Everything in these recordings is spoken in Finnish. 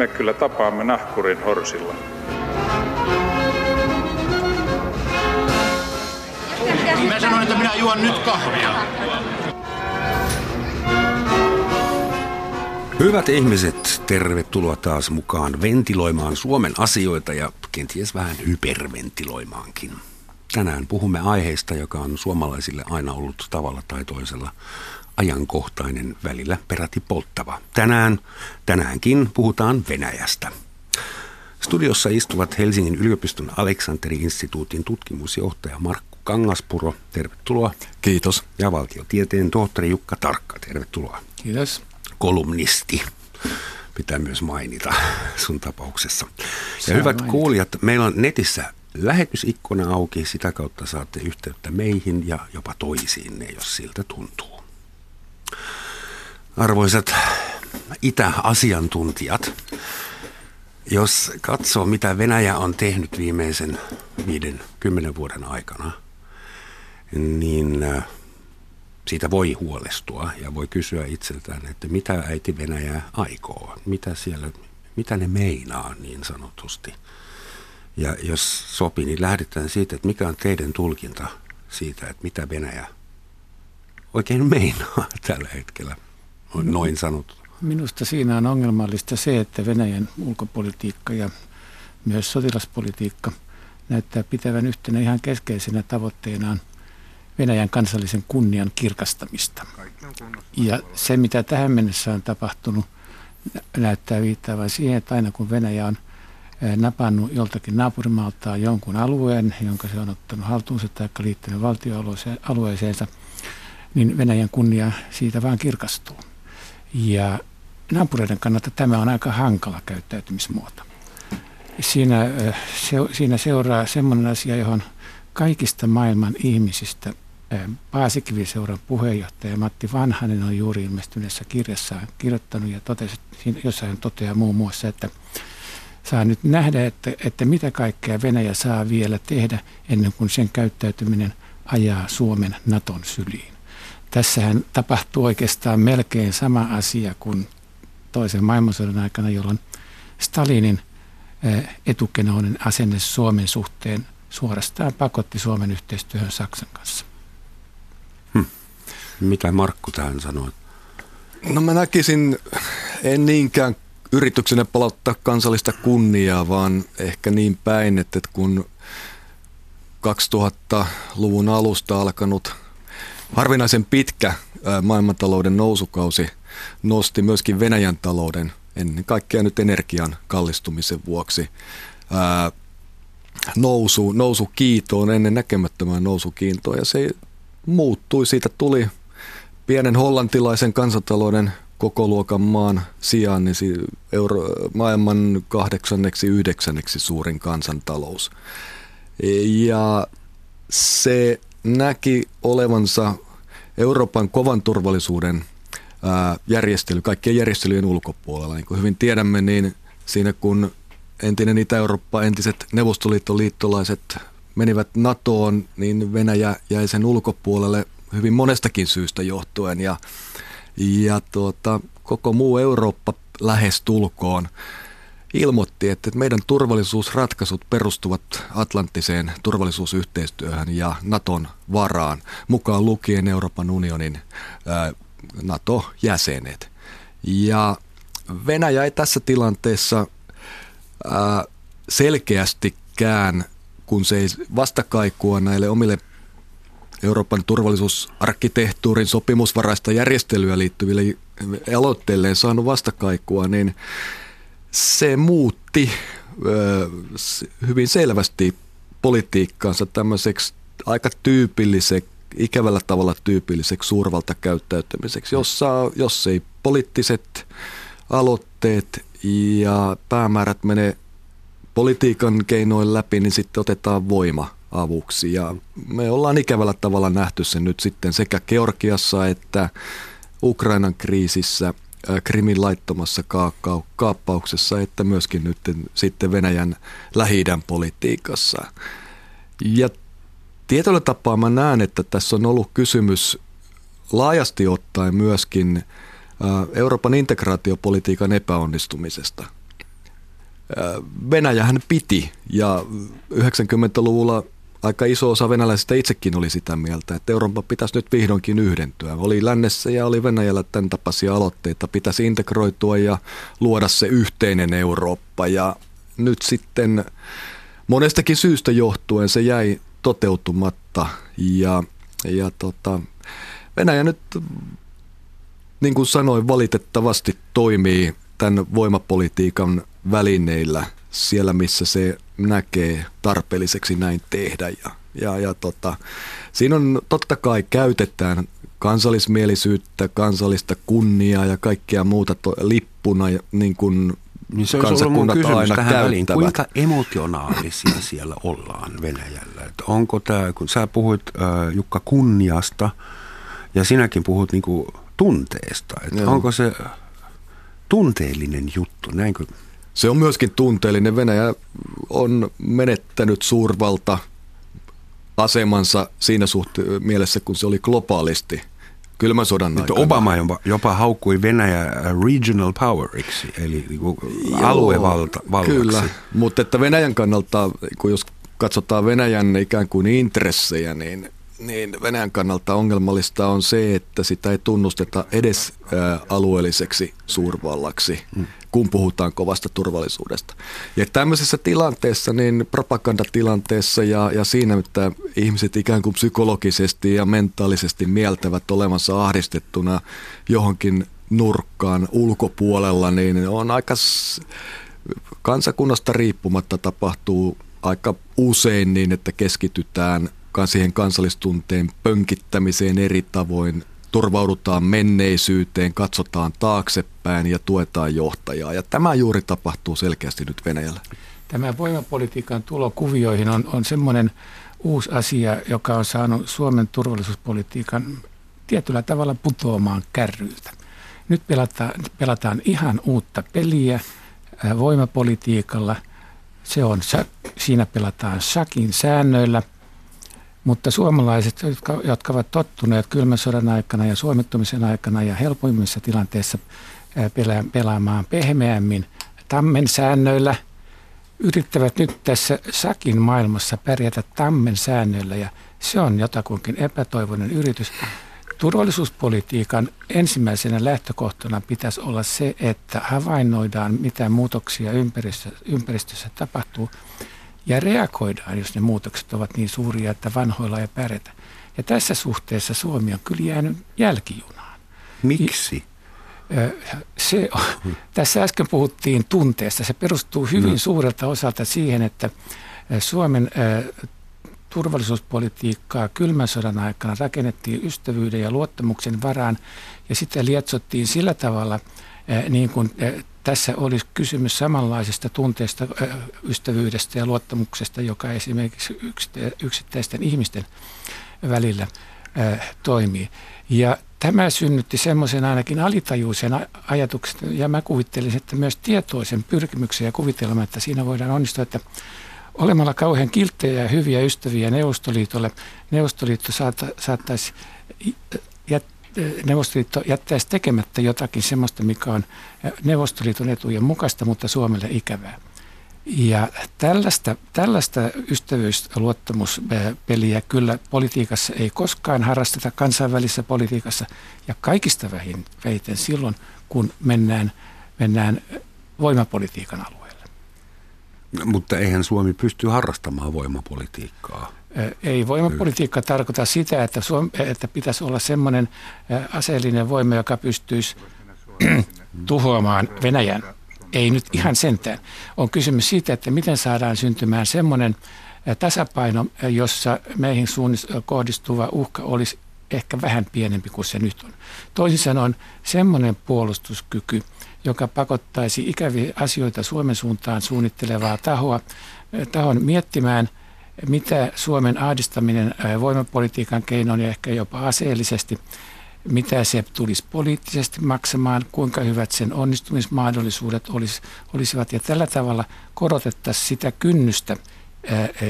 me kyllä tapaamme nahkurin horsilla. Mä sanoin, että minä juon nyt kahvia. Hyvät ihmiset, tervetuloa taas mukaan ventiloimaan Suomen asioita ja kenties vähän hyperventiloimaankin. Tänään puhumme aiheesta, joka on suomalaisille aina ollut tavalla tai toisella ajankohtainen, välillä peräti polttava. Tänään, tänäänkin puhutaan Venäjästä. Studiossa istuvat Helsingin yliopiston Aleksanteri-instituutin tutkimusjohtaja Markku Kangaspuro, tervetuloa. Kiitos. Ja valtiotieteen tohtori Jukka Tarkka, tervetuloa. Kiitos. Kolumnisti pitää myös mainita sun tapauksessa. Ja hyvät mainita. kuulijat, meillä on netissä lähetysikkuna auki, sitä kautta saatte yhteyttä meihin ja jopa toisiinne, jos siltä tuntuu. Arvoisat itäasiantuntijat, jos katsoo mitä Venäjä on tehnyt viimeisen viiden, kymmenen vuoden aikana, niin äh, siitä voi huolestua ja voi kysyä itseltään, että mitä äiti Venäjä aikoo, mitä siellä, mitä ne meinaa niin sanotusti. Ja jos sopii, niin lähdetään siitä, että mikä on teidän tulkinta siitä, että mitä Venäjä oikein meinaa tällä hetkellä, noin sanottu. Minusta siinä on ongelmallista se, että Venäjän ulkopolitiikka ja myös sotilaspolitiikka näyttää pitävän yhtenä ihan keskeisenä tavoitteenaan Venäjän kansallisen kunnian kirkastamista. Ja se, mitä tähän mennessä on tapahtunut, näyttää viittaavan siihen, että aina kun Venäjä on napannut joltakin naapurimaalta jonkun alueen, jonka se on ottanut haltuunsa tai liittynyt valtioalueeseensa, niin Venäjän kunnia siitä vaan kirkastuu. Ja naapureiden kannalta tämä on aika hankala käyttäytymismuoto. Siinä, se, siinä seuraa semmoinen asia, johon kaikista maailman ihmisistä Paasikiviseuran puheenjohtaja Matti Vanhanen on juuri ilmestyneessä kirjassaan kirjoittanut ja totesi, jossa hän toteaa muun muassa, että saa nyt nähdä, että, että mitä kaikkea Venäjä saa vielä tehdä ennen kuin sen käyttäytyminen ajaa Suomen Naton syliin. Tässähän tapahtuu oikeastaan melkein sama asia kuin toisen maailmansodan aikana, jolloin Stalinin etukenoinen asenne Suomen suhteen suorastaan pakotti Suomen yhteistyöhön Saksan kanssa. Hmm. Mitä Markku tähän sanoi? No mä näkisin, en niinkään yrityksenä palauttaa kansallista kunniaa, vaan ehkä niin päin, että kun 2000-luvun alusta alkanut harvinaisen pitkä maailmantalouden nousukausi nosti myöskin Venäjän talouden, ennen kaikkea nyt energian kallistumisen vuoksi, nousu, nousu kiitoon, ennen näkemättömään nousukiintoon ja se muuttui. Siitä tuli pienen hollantilaisen kansantalouden koko luokan maan sijaan niin euro, maailman kahdeksanneksi, yhdeksänneksi suurin kansantalous. Ja se näki olevansa Euroopan kovan turvallisuuden järjestely, kaikkien järjestelyjen ulkopuolella. Niin kuin hyvin tiedämme, niin siinä kun entinen Itä-Eurooppa, entiset Neuvostoliiton liittolaiset menivät NATOon, niin Venäjä jäi sen ulkopuolelle hyvin monestakin syystä johtuen. Ja, ja tuota, koko muu Eurooppa lähes tulkoon ilmoitti, että meidän turvallisuusratkaisut perustuvat Atlanttiseen turvallisuusyhteistyöhön ja Naton varaan, mukaan lukien Euroopan unionin NATO-jäsenet. Ja Venäjä ei tässä tilanteessa ää, selkeästikään, kun se ei vastakaikua näille omille Euroopan turvallisuusarkkitehtuurin sopimusvaraista järjestelyä liittyville aloitteilleen saanut vastakaikua, niin se muutti hyvin selvästi politiikkaansa tämmöiseksi aika tyypilliseksi, ikävällä tavalla tyypilliseksi suurvaltakäyttäytymiseksi, jossa jos ei poliittiset aloitteet ja päämäärät menee politiikan keinoin läpi, niin sitten otetaan voima avuksi. Ja me ollaan ikävällä tavalla nähty sen nyt sitten sekä Georgiassa että Ukrainan kriisissä, Krimin laittomassa kaappauksessa, että myöskin nyt sitten Venäjän lähi politiikassa. Ja tietyllä tapaa mä näen, että tässä on ollut kysymys laajasti ottaen myöskin Euroopan integraatiopolitiikan epäonnistumisesta. Venäjähän piti ja 90-luvulla aika iso osa venäläisistä itsekin oli sitä mieltä, että Euroopan pitäisi nyt vihdoinkin yhdentyä. Oli lännessä ja oli Venäjällä tämän tapaisia aloitteita. Pitäisi integroitua ja luoda se yhteinen Eurooppa. Ja nyt sitten monestakin syystä johtuen se jäi toteutumatta. Ja, ja tota, Venäjä nyt, niin kuin sanoin, valitettavasti toimii tämän voimapolitiikan välineillä siellä, missä se näkee tarpeelliseksi näin tehdä. Ja, ja, ja tota, siinä on totta kai käytetään kansallismielisyyttä, kansallista kunniaa ja kaikkea muuta to, lippuna, niin kuin niin se ollut mun kysymys tähän väliin. Kuinka emotionaalisia siellä ollaan Venäjällä? Että onko tämä, kun sä puhuit äh, Jukka kunniasta ja sinäkin puhut niinku tunteesta, että onko se tunteellinen juttu, näinkö? Se on myöskin tunteellinen. Venäjä on menettänyt suurvalta asemansa siinä suhte- mielessä, kun se oli globaalisti kylmän sodan aikana. Obama jopa, jopa haukkui Venäjä regional poweriksi, eli niinku aluevalta. Kyllä, mutta että Venäjän kannalta, kun jos katsotaan Venäjän ikään kuin intressejä, niin niin Venäjän kannalta ongelmallista on se, että sitä ei tunnusteta edes alueelliseksi suurvallaksi, mm. kun puhutaan kovasta turvallisuudesta. Ja tämmöisessä tilanteessa, niin propagandatilanteessa ja, ja siinä, että ihmiset ikään kuin psykologisesti ja mentaalisesti mieltävät olevansa ahdistettuna johonkin nurkkaan ulkopuolella, niin on aika kansakunnasta riippumatta tapahtuu aika usein niin, että keskitytään – siihen kansallistunteen pönkittämiseen eri tavoin. Turvaudutaan menneisyyteen, katsotaan taaksepäin ja tuetaan johtajaa. Ja tämä juuri tapahtuu selkeästi nyt Venäjällä. Tämä voimapolitiikan tulo kuvioihin on, on semmoinen uusi asia, joka on saanut Suomen turvallisuuspolitiikan tietyllä tavalla putoamaan kärryiltä. Nyt pelataan, pelataan ihan uutta peliä voimapolitiikalla. Se on, siinä pelataan sakin säännöillä – mutta suomalaiset, jotka, jotka ovat tottuneet kylmän sodan aikana ja suomittumisen aikana ja helpoimmissa tilanteissa pelaa, pelaamaan pehmeämmin tammen säännöillä, yrittävät nyt tässä sakin maailmassa pärjätä tammen säännöillä ja se on jotakuinkin epätoivoinen yritys. Turvallisuuspolitiikan ensimmäisenä lähtökohtana pitäisi olla se, että havainnoidaan, mitä muutoksia ympäristössä, ympäristössä tapahtuu ja reagoidaan, jos ne muutokset ovat niin suuria, että vanhoilla ei pärjätä. Ja tässä suhteessa Suomi on kyllä jäänyt jälkijunaan. Miksi? Se, tässä äsken puhuttiin tunteesta. Se perustuu hyvin no. suurelta osalta siihen, että Suomen turvallisuuspolitiikkaa kylmän sodan aikana rakennettiin ystävyyden ja luottamuksen varaan ja sitten lietsottiin sillä tavalla niin kuin tässä olisi kysymys samanlaisesta tunteesta, ystävyydestä ja luottamuksesta, joka esimerkiksi yksittäisten ihmisten välillä toimii. Ja tämä synnytti semmoisen ainakin alitajuisen ajatuksen, ja mä kuvittelin, että myös tietoisen pyrkimyksen ja kuvitelman, että siinä voidaan onnistua, että olemalla kauhean kilttejä ja hyviä ystäviä Neuvostoliitolle, Neuvostoliitto saattaisi jättää Neuvostoliitto jättäisi tekemättä jotakin sellaista, mikä on Neuvostoliiton etujen mukaista, mutta Suomelle ikävää. Ja tällaista, tällaista ystävyysluottamuspeliä kyllä politiikassa ei koskaan harrasteta kansainvälisessä politiikassa ja kaikista vähin, vähiten silloin, kun mennään, mennään voimapolitiikan alueelle. Mutta eihän Suomi pysty harrastamaan voimapolitiikkaa. Ei voimapolitiikka tarkoita sitä, että, Suom- että pitäisi olla sellainen aseellinen voima, joka pystyisi tuhoamaan Venäjän. Ei nyt ihan sentään. On kysymys siitä, että miten saadaan syntymään semmoinen tasapaino, jossa meihin kohdistuva uhka olisi ehkä vähän pienempi kuin se nyt on. Toisin sanoen semmoinen puolustuskyky, joka pakottaisi ikäviä asioita Suomen suuntaan suunnittelevaa tahoa, tahon miettimään – mitä Suomen ahdistaminen voimapolitiikan keinoin ja ehkä jopa aseellisesti, mitä se tulisi poliittisesti maksamaan, kuinka hyvät sen onnistumismahdollisuudet olis, olisivat. Ja tällä tavalla korotettaisiin sitä kynnystä,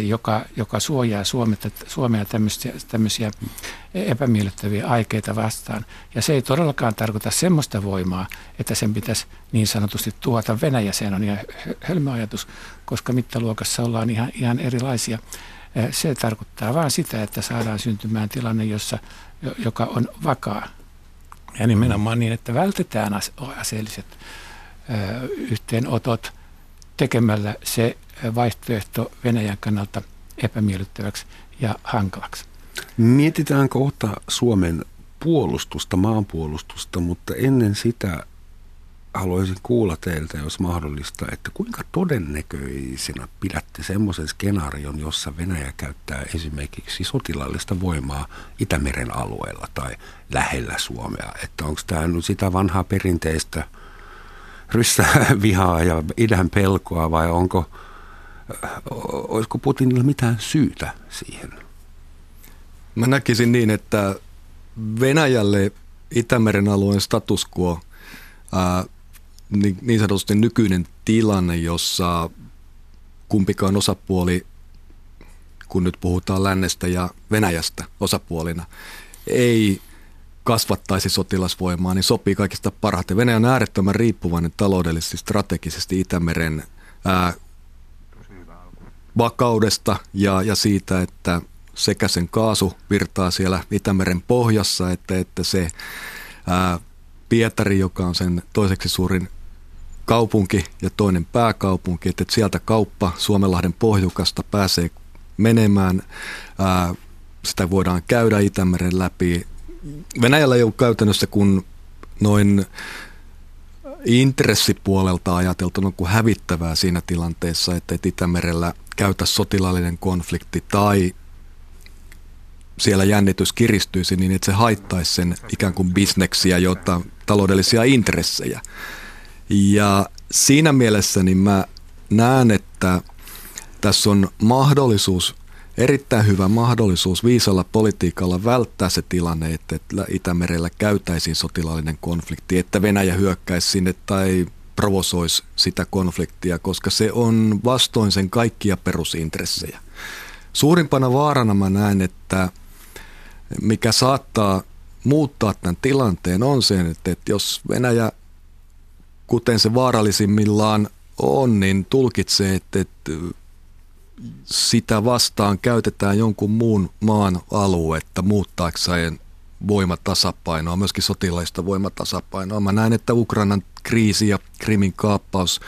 joka, joka suojaa Suomea, Suomea tämmöisiä, tämmöisiä epämiellyttäviä aikeita vastaan. Ja se ei todellakaan tarkoita semmoista voimaa, että sen pitäisi niin sanotusti tuota Venäjä. Se on ihan hölmö ajatus, koska mittaluokassa ollaan ihan, ihan erilaisia. Se tarkoittaa vain sitä, että saadaan syntymään tilanne, jossa, joka on vakaa. Ja nimenomaan niin, että vältetään aseelliset yhteenotot tekemällä se vaihtoehto Venäjän kannalta epämiellyttäväksi ja hankalaksi. Mietitään kohta Suomen puolustusta, maanpuolustusta, mutta ennen sitä haluaisin kuulla teiltä, jos mahdollista, että kuinka todennäköisenä pidätte semmoisen skenaarion, jossa Venäjä käyttää esimerkiksi sotilaallista voimaa Itämeren alueella tai lähellä Suomea. Että onko tämä nyt sitä vanhaa perinteistä ryssää vihaa ja idän pelkoa vai onko, olisiko Putinilla mitään syytä siihen? Mä näkisin niin, että Venäjälle Itämeren alueen status quo, ää, niin, niin sanotusti nykyinen tilanne, jossa kumpikaan osapuoli, kun nyt puhutaan lännestä ja Venäjästä osapuolina, ei kasvattaisi sotilasvoimaa, niin sopii kaikista parhaiten. Venäjä on äärettömän riippuvainen taloudellisesti, strategisesti Itämeren ää, vakaudesta ja, ja siitä, että sekä sen kaasu virtaa siellä Itämeren pohjassa, että, että se ää, Pietari, joka on sen toiseksi suurin kaupunki ja toinen pääkaupunki, että sieltä kauppa Suomenlahden pohjukasta pääsee menemään. Ää, sitä voidaan käydä Itämeren läpi. Venäjällä ei ole käytännössä kun noin intressipuolelta ajateltuna kuin hävittävää siinä tilanteessa, että Itämerellä käytä sotilaallinen konflikti tai siellä jännitys kiristyisi niin, että se haittaisi sen ikään kuin bisneksiä, jotta taloudellisia intressejä. Ja siinä mielessä niin mä näen, että tässä on mahdollisuus, erittäin hyvä mahdollisuus viisalla politiikalla välttää se tilanne, että Itämerellä käytäisiin sotilaallinen konflikti, että Venäjä hyökkäisi sinne tai provosoisi sitä konfliktia, koska se on vastoin sen kaikkia perusintressejä. Suurimpana vaarana mä näen, että mikä saattaa muuttaa tämän tilanteen on se, että, jos Venäjä, kuten se vaarallisimmillaan on, niin tulkitsee, että, että sitä vastaan käytetään jonkun muun maan aluetta muuttaakseen voimatasapainoa, myöskin sotilaista voimatasapainoa. Mä näen, että Ukrainan kriisi ja Krimin kaappaus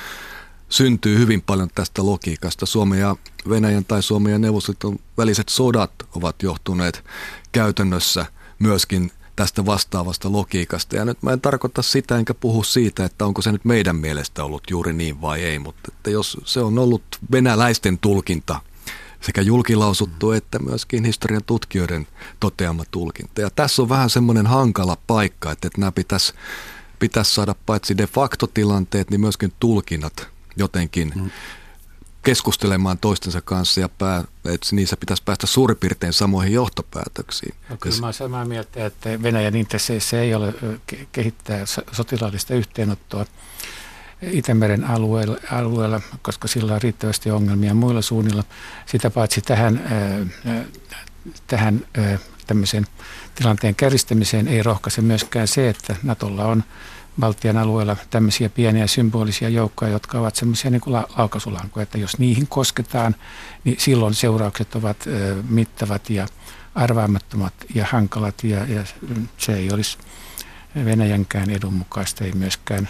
syntyy hyvin paljon tästä logiikasta. Suomen ja Venäjän tai Suomen ja Neuvostoliiton väliset sodat ovat johtuneet käytännössä myöskin tästä vastaavasta logiikasta. Ja nyt mä en tarkoita sitä enkä puhu siitä, että onko se nyt meidän mielestä ollut juuri niin vai ei, mutta että jos se on ollut venäläisten tulkinta sekä julkilausuttu että myöskin historian tutkijoiden toteama tulkinta. Ja tässä on vähän semmoinen hankala paikka, että, että nämä pitäisi, pitäisi saada paitsi de facto tilanteet, niin myöskin tulkinnat jotenkin mm keskustelemaan toistensa kanssa ja pää, että niissä pitäisi päästä suurin piirtein samoihin johtopäätöksiin. No, kyllä mä olen samaa mieltä, että Venäjän intresseissä ei ole kehittää sotilaallista yhteenottoa Itämeren alueella, alueella, koska sillä on riittävästi ongelmia muilla suunnilla. Sitä paitsi tähän, tähän tämmöisen tilanteen kärjistämiseen ei rohkaise myöskään se, että Natolla on Baltian alueella tämmöisiä pieniä symbolisia joukkoja, jotka ovat semmoisia niin kuin laukasulankoja, että jos niihin kosketaan, niin silloin seuraukset ovat mittavat ja arvaamattomat ja hankalat ja, ja se ei olisi Venäjänkään edun mukaista, ei myöskään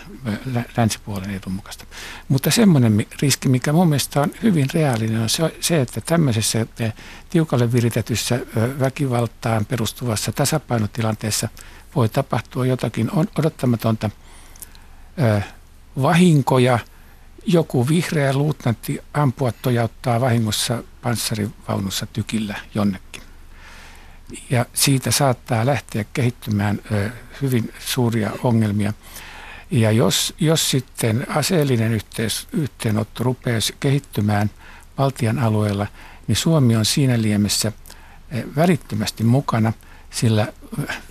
länsipuolen edun mukaista. Mutta semmoinen riski, mikä mun mielestä on hyvin reaalinen, on se, että tämmöisessä tiukalle viritetyssä väkivaltaan perustuvassa tasapainotilanteessa voi tapahtua jotakin odottamatonta vahinkoja. Joku vihreä luutnantti ampua tojauttaa vahingossa panssarivaunussa tykillä jonnekin. Ja siitä saattaa lähteä kehittymään hyvin suuria ongelmia. Ja jos, jos sitten aseellinen yhteis, yhteenotto rupeaa kehittymään Baltian alueella, niin Suomi on siinä liemessä välittömästi mukana, sillä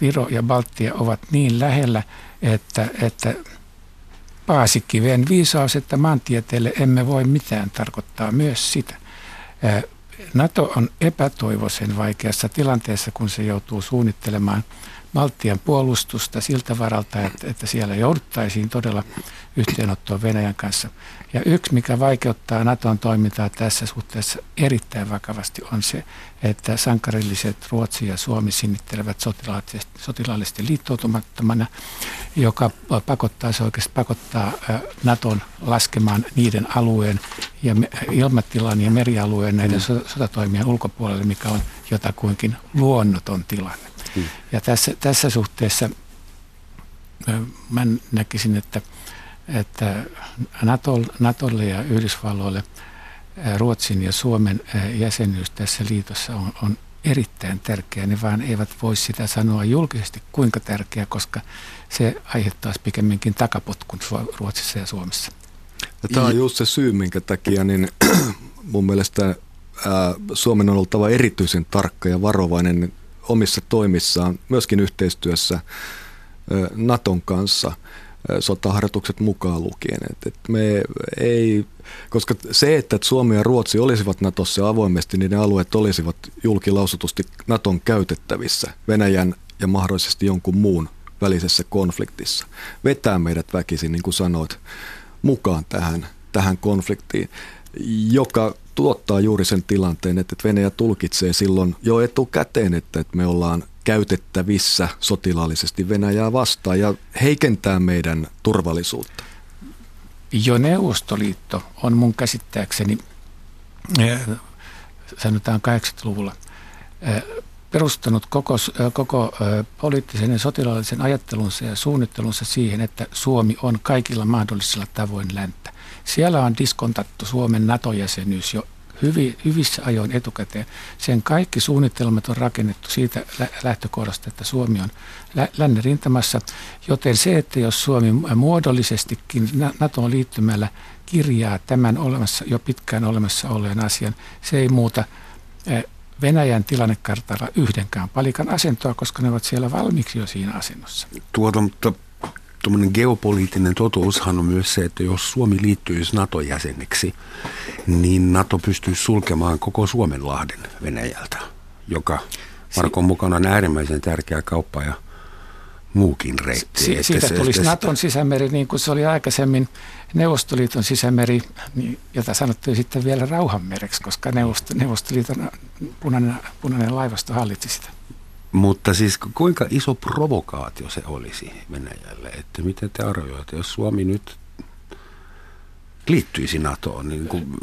Viro ja Baltia ovat niin lähellä, että, että Paasikiven viisaus, että maantieteelle emme voi mitään tarkoittaa myös sitä. NATO on epätoivoisen vaikeassa tilanteessa, kun se joutuu suunnittelemaan Baltian puolustusta siltä varalta, että, että siellä jouduttaisiin todella yhteenottoon Venäjän kanssa. Ja yksi, mikä vaikeuttaa Naton toimintaa tässä suhteessa erittäin vakavasti, on se, että sankarilliset Ruotsi ja Suomi sinnittelevät sotilaallisesti, sotilaallisesti liittoutumattomana, joka pakottaa, se oikeasti pakottaa Naton laskemaan niiden alueen ja ilmatilan ja merialueen näiden mm. sotatoimien ulkopuolelle, mikä on jotakuinkin luonnoton tilanne. Mm. Ja tässä, tässä suhteessa mä näkisin, että että Natolle ja Yhdysvalloille Ruotsin ja Suomen jäsenyys tässä liitossa on, on erittäin tärkeä. Ne vaan eivät voi sitä sanoa julkisesti kuinka tärkeä, koska se aiheuttaisi pikemminkin takapotkun Ruotsissa ja Suomessa. Ja tämä on just se syy, minkä takia niin mun mielestä ää, Suomen on oltava erityisen tarkka ja varovainen omissa toimissaan, myöskin yhteistyössä ää, Naton kanssa – sotaharjoitukset mukaan lukien. Et, et me ei, koska se, että Suomi ja Ruotsi olisivat Natossa avoimesti, niin ne alueet olisivat julkilausutusti Naton käytettävissä Venäjän ja mahdollisesti jonkun muun välisessä konfliktissa. Vetää meidät väkisin, niin kuin sanoit, mukaan tähän, tähän konfliktiin, joka tuottaa juuri sen tilanteen, että Venäjä tulkitsee silloin jo etukäteen, että me ollaan käytettävissä sotilaallisesti Venäjää vastaan ja heikentää meidän turvallisuutta? Jo Neuvostoliitto on mun käsittääkseni, eh, sanotaan 80-luvulla, eh, perustanut koko, eh, koko poliittisen ja sotilaallisen ajattelunsa ja suunnittelunsa siihen, että Suomi on kaikilla mahdollisilla tavoin länttä. Siellä on diskontattu Suomen NATO-jäsenyys jo hyvi, hyvissä ajoin etukäteen. Sen kaikki suunnitelmat on rakennettu siitä lähtökohdasta, että Suomi on lä- lännen rintamassa, joten se, että jos Suomi muodollisestikin NATOon liittymällä kirjaa tämän olemassa, jo pitkään olemassa olleen asian, se ei muuta Venäjän tilannekartalla yhdenkään palikan asentoa, koska ne ovat siellä valmiiksi jo siinä asennossa. Tuota, mutta tuommoinen geopoliittinen totuushan on myös se, että jos Suomi liittyisi NATO-jäseneksi, niin NATO pystyy sulkemaan koko Suomenlahden Venäjältä, joka Markon mukana on äärimmäisen tärkeä kauppa ja muukin reitti. Si- siitä se, tulisi Naton sisämeri, niin kuin se oli aikaisemmin Neuvostoliiton sisämeri, niin, jota sanottiin sitten vielä rauhanmereksi, koska Neuvostoliiton punainen, punainen laivasto hallitsi sitä. Mutta siis kuinka iso provokaatio se olisi Venäjälle, että miten te arvioitte, jos Suomi nyt liittyisi NATOon? Niin kuin...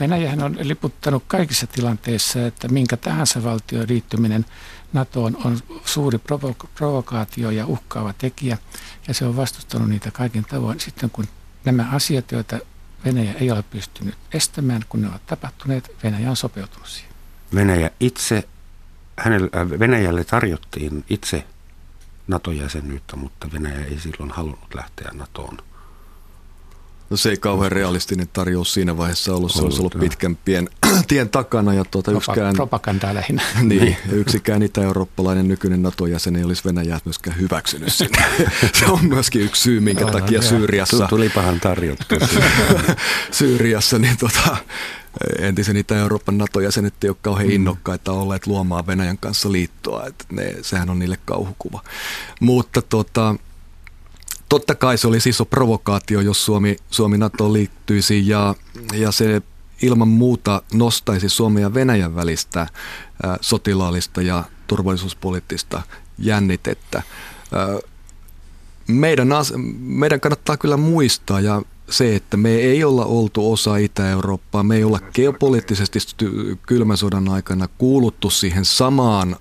Venäjähän on liputtanut kaikissa tilanteissa, että minkä tahansa valtion liittyminen NATOon on suuri provo- provokaatio ja uhkaava tekijä, ja se on vastustanut niitä kaikin tavoin. Sitten kun nämä asiat, joita Venäjä ei ole pystynyt estämään, kun ne ovat tapahtuneet, Venäjä on sopeutunut siihen. Venäjä itse hänelle, äh, Venäjälle tarjottiin itse NATO-jäsenyyttä, mutta Venäjä ei silloin halunnut lähteä NATOon. No se ei kauhean realistinen tarjous siinä vaiheessa ollut. Se olisi ollut pitkän pien, tien takana. Ja tuota yksikään, Propagandaa lähinnä. Niin, yksikään itä-eurooppalainen nykyinen NATO-jäsen ei olisi Venäjää myöskään hyväksynyt sinne. se on myöskin yksi syy, minkä takia Syyriassa... Tulipahan tarjottu. Syyriassa niin tota, entisen Itä-Euroopan NATO-jäsenet ei ole kauhean mm. innokkaita olleet luomaan Venäjän kanssa liittoa. Että ne, sehän on niille kauhukuva. Mutta tota, totta kai se olisi iso provokaatio, jos Suomi, Suomi NATO liittyisi ja, ja se ilman muuta nostaisi Suomen ja Venäjän välistä sotilaallista ja turvallisuuspoliittista jännitettä. Meidän, as, meidän kannattaa kyllä muistaa ja se, että me ei olla oltu osa Itä-Eurooppaa, me ei olla geopoliittisesti kylmän sodan aikana kuuluttu siihen samaan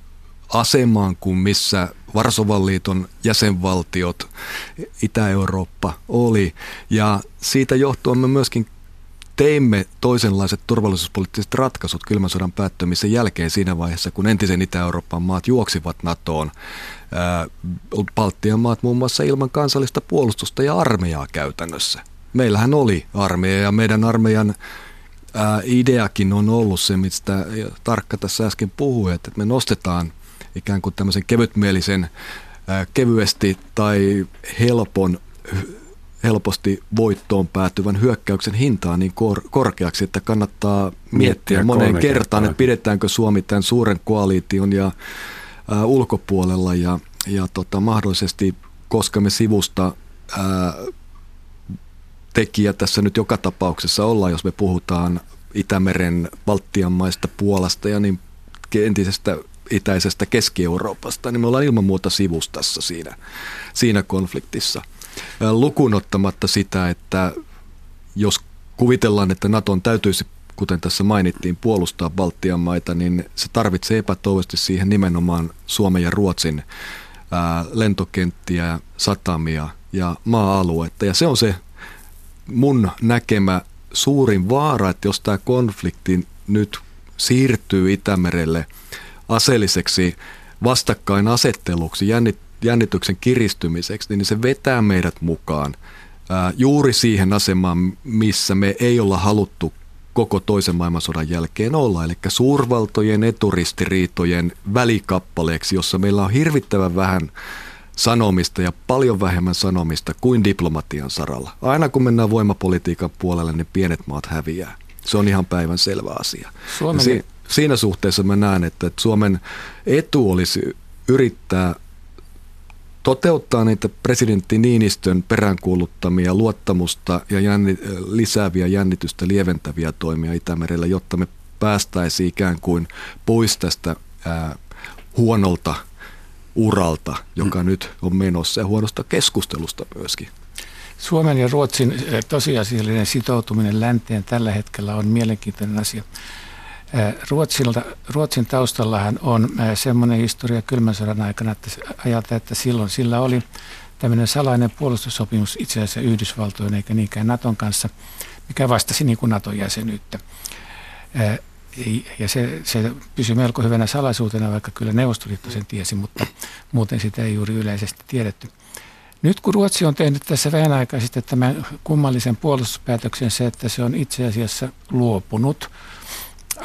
asemaan kuin missä Varsovan liiton jäsenvaltiot Itä-Eurooppa oli. Ja siitä johtuen me myöskin teimme toisenlaiset turvallisuuspoliittiset ratkaisut kylmän sodan päättymisen jälkeen siinä vaiheessa, kun entisen Itä-Euroopan maat juoksivat NATOon. Baltian maat muun muassa ilman kansallista puolustusta ja armeijaa käytännössä meillähän oli armeija ja meidän armeijan ää, ideakin on ollut se, mistä Tarkka tässä äsken puhui, että me nostetaan ikään kuin tämmöisen kevytmielisen, ää, kevyesti tai helpon helposti voittoon päätyvän hyökkäyksen hintaa niin kor- korkeaksi, että kannattaa miettiä, miettiä moneen kertaan, kertaa. että pidetäänkö Suomi tämän suuren koalition ja ää, ulkopuolella ja, ja tota, mahdollisesti, koska me sivusta ää, tekijä tässä nyt joka tapauksessa ollaan, jos me puhutaan Itämeren, Baltian maista, Puolasta ja niin entisestä itäisestä Keski-Euroopasta, niin me ollaan ilman muuta sivustassa siinä, siinä konfliktissa. Lukuun ottamatta sitä, että jos kuvitellaan, että Naton täytyisi, kuten tässä mainittiin, puolustaa Baltian maita, niin se tarvitsee epätoivoisesti siihen nimenomaan Suomen ja Ruotsin lentokenttiä, satamia ja maa-aluetta. Ja se on se mun näkemä suurin vaara, että jos tämä konflikti nyt siirtyy Itämerelle aseelliseksi vastakkainasetteluksi, jännityksen kiristymiseksi, niin se vetää meidät mukaan juuri siihen asemaan, missä me ei olla haluttu koko toisen maailmansodan jälkeen olla, eli suurvaltojen eturistiriitojen välikappaleeksi, jossa meillä on hirvittävän vähän sanomista ja paljon vähemmän sanomista kuin diplomatian saralla. Aina kun mennään voimapolitiikan puolelle, niin pienet maat häviää. Se on ihan päivän selvä asia. Suomen... Si- siinä suhteessa mä näen, että Suomen etu olisi yrittää toteuttaa niitä presidentti Niinistön peräänkuuluttamia luottamusta ja jänni, lisääviä jännitystä lieventäviä toimia Itämerellä, jotta me päästäisiin ikään kuin pois tästä ää, huonolta uralta, joka mm. nyt on menossa ja huonosta keskustelusta myöskin. Suomen ja Ruotsin eh, tosiasiallinen sitoutuminen länteen tällä hetkellä on mielenkiintoinen asia. Eh, Ruotsilta, Ruotsin taustallahan on eh, semmoinen historia kylmän sodan aikana, että ajatellaan, että silloin sillä oli tämmöinen salainen puolustussopimus itse asiassa Yhdysvaltojen eikä niinkään Naton kanssa, mikä vastasi niin kuin Naton jäsenyyttä. Ja se, se pysyi melko hyvänä salaisuutena, vaikka kyllä Neuvostoliitto sen tiesi, mutta muuten sitä ei juuri yleisesti tiedetty. Nyt kun Ruotsi on tehnyt tässä vähän aikaa sitten tämän kummallisen puolustuspäätöksen se, että se on itse asiassa luopunut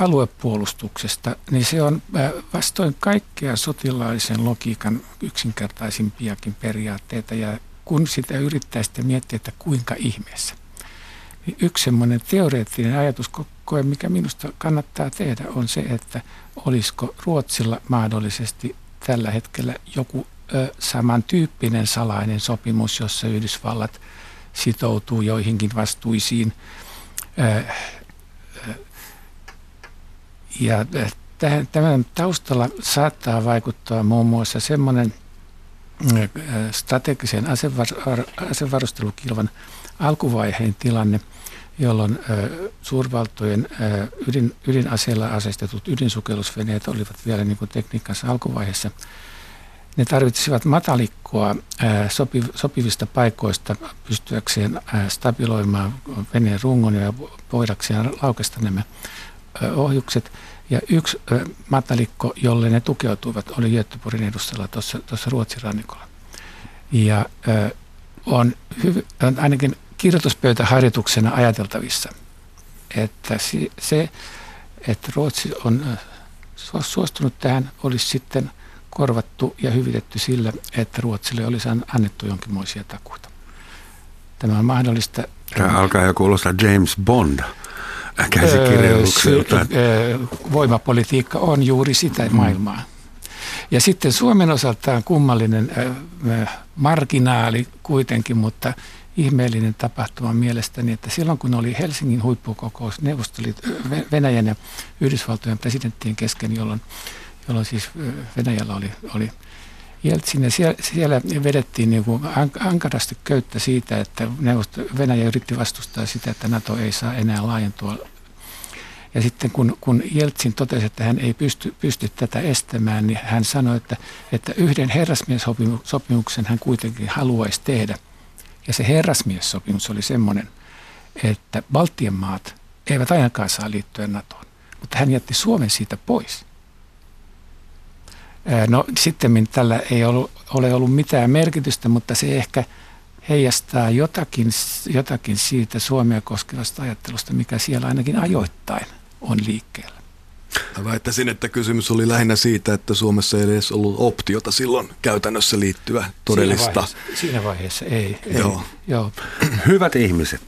aluepuolustuksesta, niin se on äh, vastoin kaikkea sotilaisen logiikan yksinkertaisimpiakin periaatteita. Ja kun sitä yrittää sitten miettiä, että kuinka ihmeessä, yksi semmoinen teoreettinen ajatus koe, mikä minusta kannattaa tehdä, on se, että olisiko Ruotsilla mahdollisesti tällä hetkellä joku ö, samantyyppinen salainen sopimus, jossa Yhdysvallat sitoutuu joihinkin vastuisiin. Ö, ja tämän taustalla saattaa vaikuttaa muun muassa semmoinen strategisen asevarustelukilvan alkuvaiheen tilanne – jolloin suurvaltojen ydin, ydinaseilla asestetut ydinsukellusveneet olivat vielä niin kuin tekniikkansa alkuvaiheessa. Ne tarvitsisivat matalikkoa sopi, sopivista paikoista pystyäkseen stabiloimaan veneen rungon ja voidakseen laukesta nämä ohjukset. Ja yksi matalikko, jolle ne tukeutuivat, oli Göteborgin edustalla tuossa, tuossa Ruotsin rannikolla. Ja on, hyv- on ainakin kirjoituspöytäharjoituksena ajateltavissa, että se, että Ruotsi on äh, suostunut tähän, olisi sitten korvattu ja hyvitetty sillä, että Ruotsille olisi annettu jonkinmoisia takuita. Tämä on mahdollista. Tämä alkaa jo kuulostaa James Bond käsikirjoitukselta. Äh, voimapolitiikka on juuri sitä mm. maailmaa. Ja sitten Suomen osalta on kummallinen äh, marginaali kuitenkin, mutta ihmeellinen tapahtuma mielestäni, että silloin kun oli Helsingin huippukokous Neuvostoliiton, Venäjän ja Yhdysvaltojen presidenttien kesken, jolloin, jolloin siis Venäjällä oli, oli Jeltsin ja siellä, siellä vedettiin niin kuin ankarasti köyttä siitä, että neuvosto, Venäjä yritti vastustaa sitä, että NATO ei saa enää laajentua. Ja sitten kun, kun Jeltsin totesi, että hän ei pysty, pysty tätä estämään, niin hän sanoi, että, että yhden herrasmiessopimuksen hän kuitenkin haluaisi tehdä – ja se herrasmiessopimus oli semmoinen, että Baltian maat eivät ainakaan saa liittyä NATOon, mutta hän jätti Suomen siitä pois. No sitten tällä ei ollut, ole ollut mitään merkitystä, mutta se ehkä heijastaa jotakin, jotakin siitä Suomea koskevasta ajattelusta, mikä siellä ainakin ajoittain on liikkeellä. Mä väittäisin, että kysymys oli lähinnä siitä, että Suomessa ei edes ollut optiota silloin käytännössä liittyä todellista. Siinä vaiheessa, siinä vaiheessa ei. ei. Joo. Joo. Hyvät ihmiset,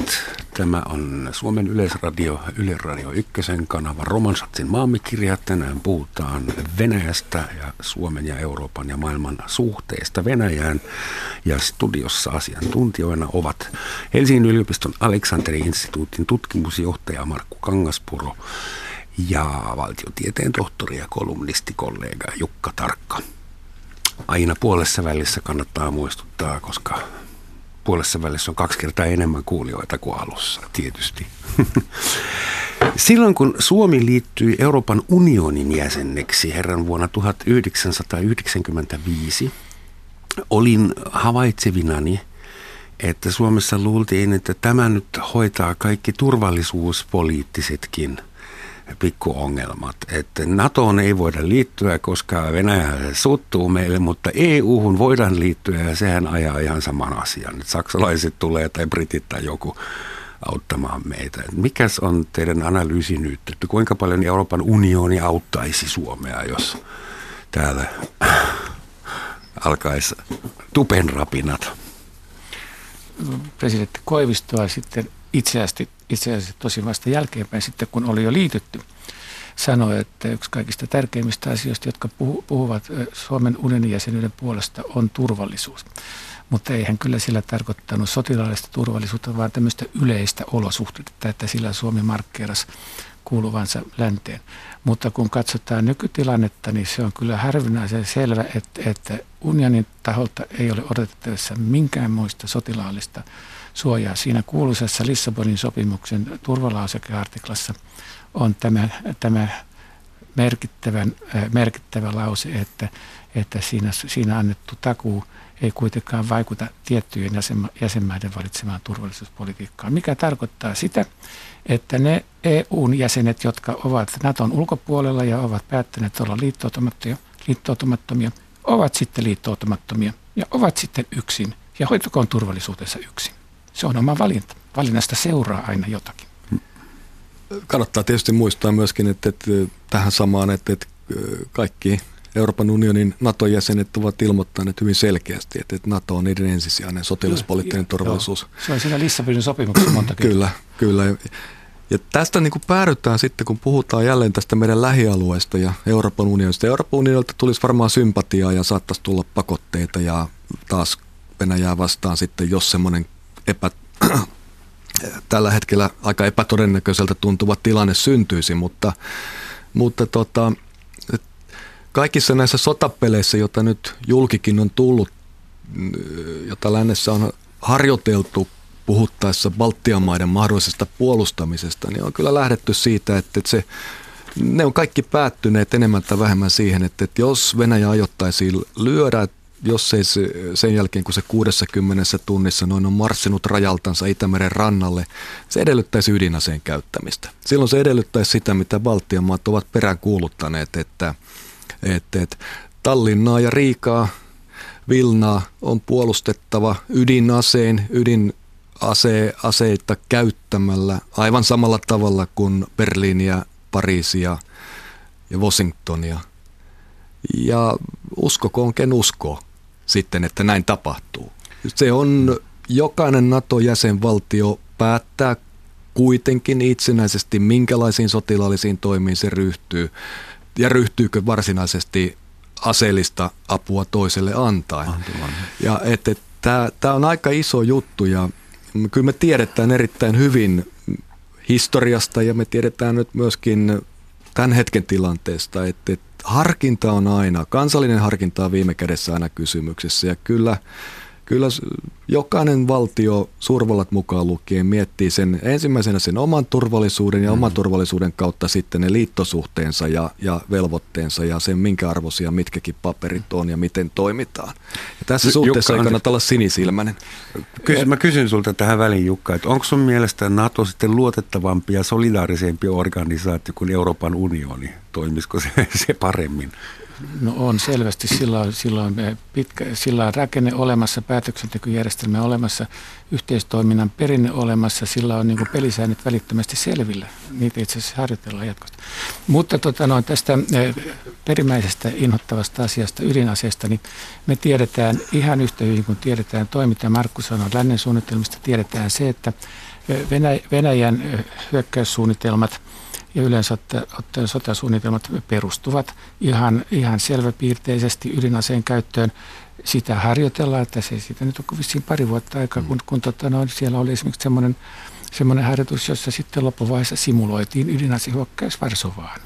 tämä on Suomen Yleisradio, Yle Radio Ykkösen kanava Romansatsin maamikirja. Tänään puhutaan Venäjästä ja Suomen ja Euroopan ja maailman suhteesta Venäjään. Ja studiossa asiantuntijoina ovat Helsingin yliopiston Aleksanteri-instituutin tutkimusjohtaja Markku Kangaspuro ja valtiotieteen tohtori ja kolumnistikollega Jukka Tarkka. Aina puolessa välissä kannattaa muistuttaa, koska puolessa välissä on kaksi kertaa enemmän kuulijoita kuin alussa, tietysti. Silloin kun Suomi liittyi Euroopan unionin jäseneksi herran vuonna 1995, olin havaitsevinani, että Suomessa luultiin, että tämä nyt hoitaa kaikki turvallisuuspoliittisetkin – pikkuongelmat. Että NATOon ei voida liittyä, koska Venäjä suttuu meille, mutta EU-hun voidaan liittyä ja sehän ajaa ihan saman asian. Että saksalaiset tulee tai britit tai joku auttamaan meitä. Mikäs on teidän analyysi nyt, että kuinka paljon Euroopan unioni auttaisi Suomea, jos täällä alkaisi tupenrapinat? Presidentti Koivistoa sitten itseästi, itse asiassa tosi vasta jälkeenpäin sitten, kun oli jo liitytty, sanoi, että yksi kaikista tärkeimmistä asioista, jotka puhuvat Suomen unionin jäsenyyden puolesta, on turvallisuus. Mutta ei hän kyllä sillä tarkoittanut sotilaallista turvallisuutta, vaan tämmöistä yleistä olosuhteita, että sillä Suomi markkeerasi kuuluvansa länteen. Mutta kun katsotaan nykytilannetta, niin se on kyllä harvinaisen selvä, että, että unionin taholta ei ole odotettavissa minkäänmoista sotilaallista suojaa. Siinä kuuluisessa Lissabonin sopimuksen turvalausekeartiklassa on tämä, tämä merkittävän, äh, merkittävä lause, että, että siinä, siinä annettu takuu ei kuitenkaan vaikuta tiettyjen jäsenma, jäsenmaiden valitsemaan turvallisuuspolitiikkaan, mikä tarkoittaa sitä, että ne EUn jäsenet, jotka ovat Naton ulkopuolella ja ovat päättäneet olla liittoutumattomia, liittoutumattomia ovat sitten liittoutumattomia ja ovat sitten yksin ja hoitakoon turvallisuutensa yksin. Se on oma valinta. Valinnasta seuraa aina jotakin. Kannattaa tietysti muistaa myöskin, että, että tähän samaan, että, että kaikki Euroopan unionin NATO-jäsenet ovat ilmoittaneet hyvin selkeästi, että NATO on niiden ensisijainen sotilaspoliittinen turvallisuus. Joo. Se on siinä Lissabonin sopimuksessa monta Kyllä, kyllä. Ja tästä niin kuin päädytään sitten, kun puhutaan jälleen tästä meidän lähialueesta ja Euroopan unionista. Euroopan unionilta tulisi varmaan sympatiaa ja saattaisi tulla pakotteita ja taas Venäjää vastaan sitten, jos semmoinen epä, tällä hetkellä aika epätodennäköiseltä tuntuva tilanne syntyisi, mutta, mutta tota, kaikissa näissä sotapeleissä, joita nyt julkikin on tullut, jota lännessä on harjoiteltu puhuttaessa Baltian maiden mahdollisesta puolustamisesta, niin on kyllä lähdetty siitä, että se ne on kaikki päättyneet enemmän tai vähemmän siihen, että, että jos Venäjä ajottaisiin lyödä, jos ei se, sen jälkeen kun se 60 tunnissa noin on marssinut rajaltansa Itämeren rannalle, se edellyttäisi ydinaseen käyttämistä. Silloin se edellyttäisi sitä, mitä Baltian maat ovat peräänkuuluttaneet, että, että, että Tallinnaa ja Riikaa, Vilnaa on puolustettava ydinaseen, ydinase, aseita käyttämällä aivan samalla tavalla kuin Berliiniä, Pariisia ja Washingtonia. Ja uskokoon ken uskoo sitten, että näin tapahtuu. Se on, jokainen NATO-jäsenvaltio päättää kuitenkin itsenäisesti, minkälaisiin sotilaallisiin toimiin se ryhtyy ja ryhtyykö varsinaisesti aseellista apua toiselle antaen. Ja että et, tämä on aika iso juttu ja kyllä me tiedetään erittäin hyvin historiasta ja me tiedetään nyt myöskin tämän hetken tilanteesta, että, että harkinta on aina, kansallinen harkinta on viime kädessä aina kysymyksessä. Ja kyllä, kyllä jokainen valtio, suurvallat mukaan lukien, miettii sen ensimmäisenä sen oman turvallisuuden ja mm. oman turvallisuuden kautta sitten ne liittosuhteensa ja, ja velvoitteensa ja sen minkä arvoisia mitkäkin paperit on ja miten toimitaan. Ja tässä suhteessa Jukka, ei kannata olla sinisilmäinen. Kysy, mä kysyn sulta tähän väliin Jukka, että onko sun mielestä NATO sitten luotettavampi ja solidaarisempi organisaatio kuin Euroopan unioni? Toimisiko se, se paremmin? No on selvästi. Sillä on, sillä on, pitkä, sillä on rakenne olemassa, päätöksentekojärjestelmä olemassa, yhteistoiminnan perinne olemassa, sillä on niin pelisäännöt välittömästi selvillä. Niitä itse asiassa harjoitellaan jatkosta. Mutta tota, no, tästä perimmäisestä inhottavasta asiasta, ydinaseesta, niin me tiedetään ihan yhtä hyvin kuin tiedetään toiminta Markku sanoi lännen suunnitelmista, tiedetään se, että Venäjän hyökkäyssuunnitelmat – ja yleensä ottaen sotasuunnitelmat perustuvat ihan, ihan selväpiirteisesti ydinaseen käyttöön. Sitä harjoitellaan, että se siitä nyt on vissiin pari vuotta aikaa, kun, kun tota, no, siellä oli esimerkiksi semmoinen, semmoinen harjoitus, jossa sitten loppuvaiheessa simuloitiin ydinasehyökkäys Varsovaan.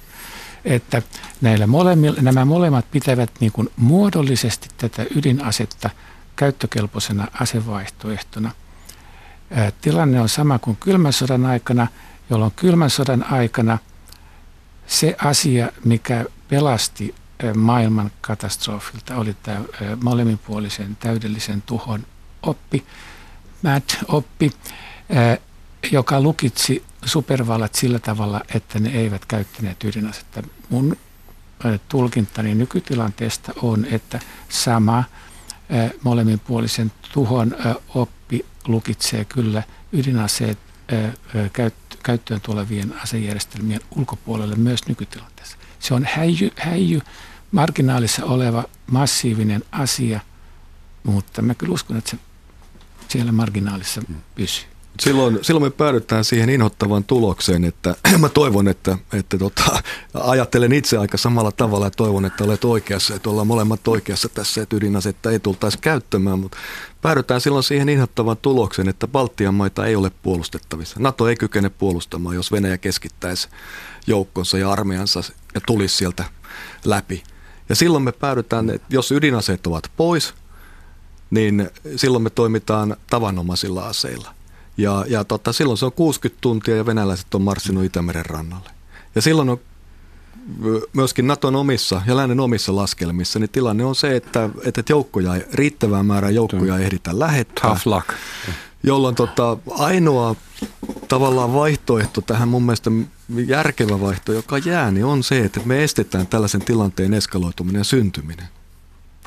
Että näillä molemmilla, nämä molemmat pitävät niin kuin muodollisesti tätä ydinasetta käyttökelpoisena asevaihtoehtona. Tilanne on sama kuin kylmän sodan aikana – jolloin kylmän sodan aikana se asia, mikä pelasti maailman katastrofilta, oli tämä molemminpuolisen täydellisen tuhon oppi, MAD-oppi, joka lukitsi supervallat sillä tavalla, että ne eivät käyttäneet ydinasetta. Mun tulkintani nykytilanteesta on, että sama molemminpuolisen tuhon oppi lukitsee kyllä ydinaseet käyttöön tulevien asejärjestelmien ulkopuolelle myös nykytilanteessa. Se on häijy, häijy marginaalissa oleva massiivinen asia, mutta mä kyllä uskon, että se siellä marginaalissa mm. pysyy. Silloin, silloin me päädytään siihen inhottavaan tulokseen, että mä toivon, että, että tota, ajattelen itse aika samalla tavalla ja toivon, että olet oikeassa, että ollaan molemmat oikeassa tässä, että ydinasetta ei tultaisi käyttämään, mutta päädytään silloin siihen inhottavaan tulokseen, että Baltian maita ei ole puolustettavissa. NATO ei kykene puolustamaan, jos Venäjä keskittäisi joukkonsa ja armeijansa ja tulisi sieltä läpi. Ja silloin me päädytään, että jos ydinaseet ovat pois, niin silloin me toimitaan tavanomaisilla aseilla. Ja, ja tota, silloin se on 60 tuntia ja venäläiset on marssinut Itämeren rannalle. Ja silloin on myöskin Naton omissa ja lännen omissa laskelmissa, niin tilanne on se, että, että joukkoja, riittävää määrää joukkoja ei ehditä lähettää. Tough luck. Jolloin tota, ainoa tavallaan vaihtoehto tähän mun mielestä järkevä vaihtoehto, joka jää, niin on se, että me estetään tällaisen tilanteen eskaloituminen ja syntyminen.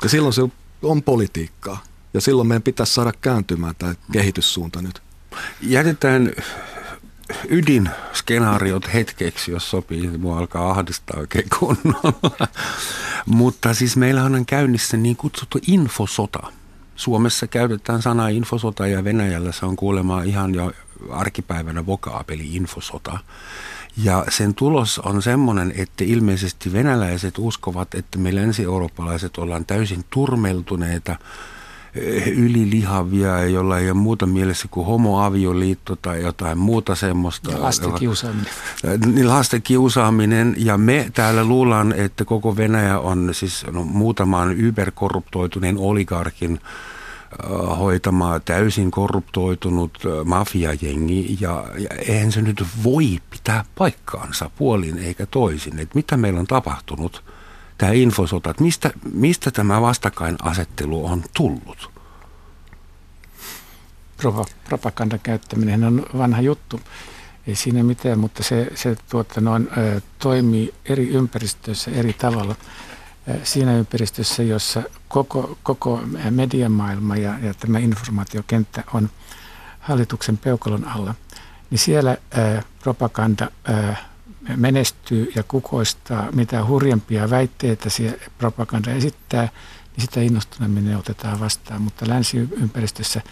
Ja silloin se on politiikkaa. Ja silloin meidän pitäisi saada kääntymään tämä kehityssuunta nyt. Jätetään ydinskenaariot hetkeksi, jos sopii. Mua alkaa ahdistaa oikein kunnolla. Mutta siis meillä on käynnissä niin kutsuttu infosota. Suomessa käytetään sanaa infosota ja Venäjällä se on kuulemma ihan jo arkipäivänä vokaapeli infosota. Ja sen tulos on semmoinen, että ilmeisesti venäläiset uskovat, että me länsi-eurooppalaiset ollaan täysin turmeltuneita – ylilihavia, jolla ei ole muuta mielessä kuin homoavioliitto tai jotain muuta semmoista. Lasten kiusaaminen. Niin lasten kiusaaminen. Ja me täällä luullaan, että koko Venäjä on siis no, muutaman yberkorruptoituneen oligarkin hoitama täysin korruptoitunut mafiajengi ja, ja eihän se nyt voi pitää paikkaansa puolin eikä toisin. Että mitä meillä on tapahtunut – tämä infosota, että mistä, mistä tämä vastakkainasettelu on tullut? Propagandan käyttäminen on vanha juttu. Ei siinä mitään, mutta se, se tuota, noin, toimii eri ympäristöissä eri tavalla. Siinä ympäristössä, jossa koko, koko mediamaailma ja, ja tämä informaatiokenttä on hallituksen peukalon alla, niin siellä propaganda menestyy ja kukoistaa, mitä hurjempia väitteitä propaganda esittää, niin sitä innostuneemmin ne otetaan vastaan. Mutta länsiympäristössä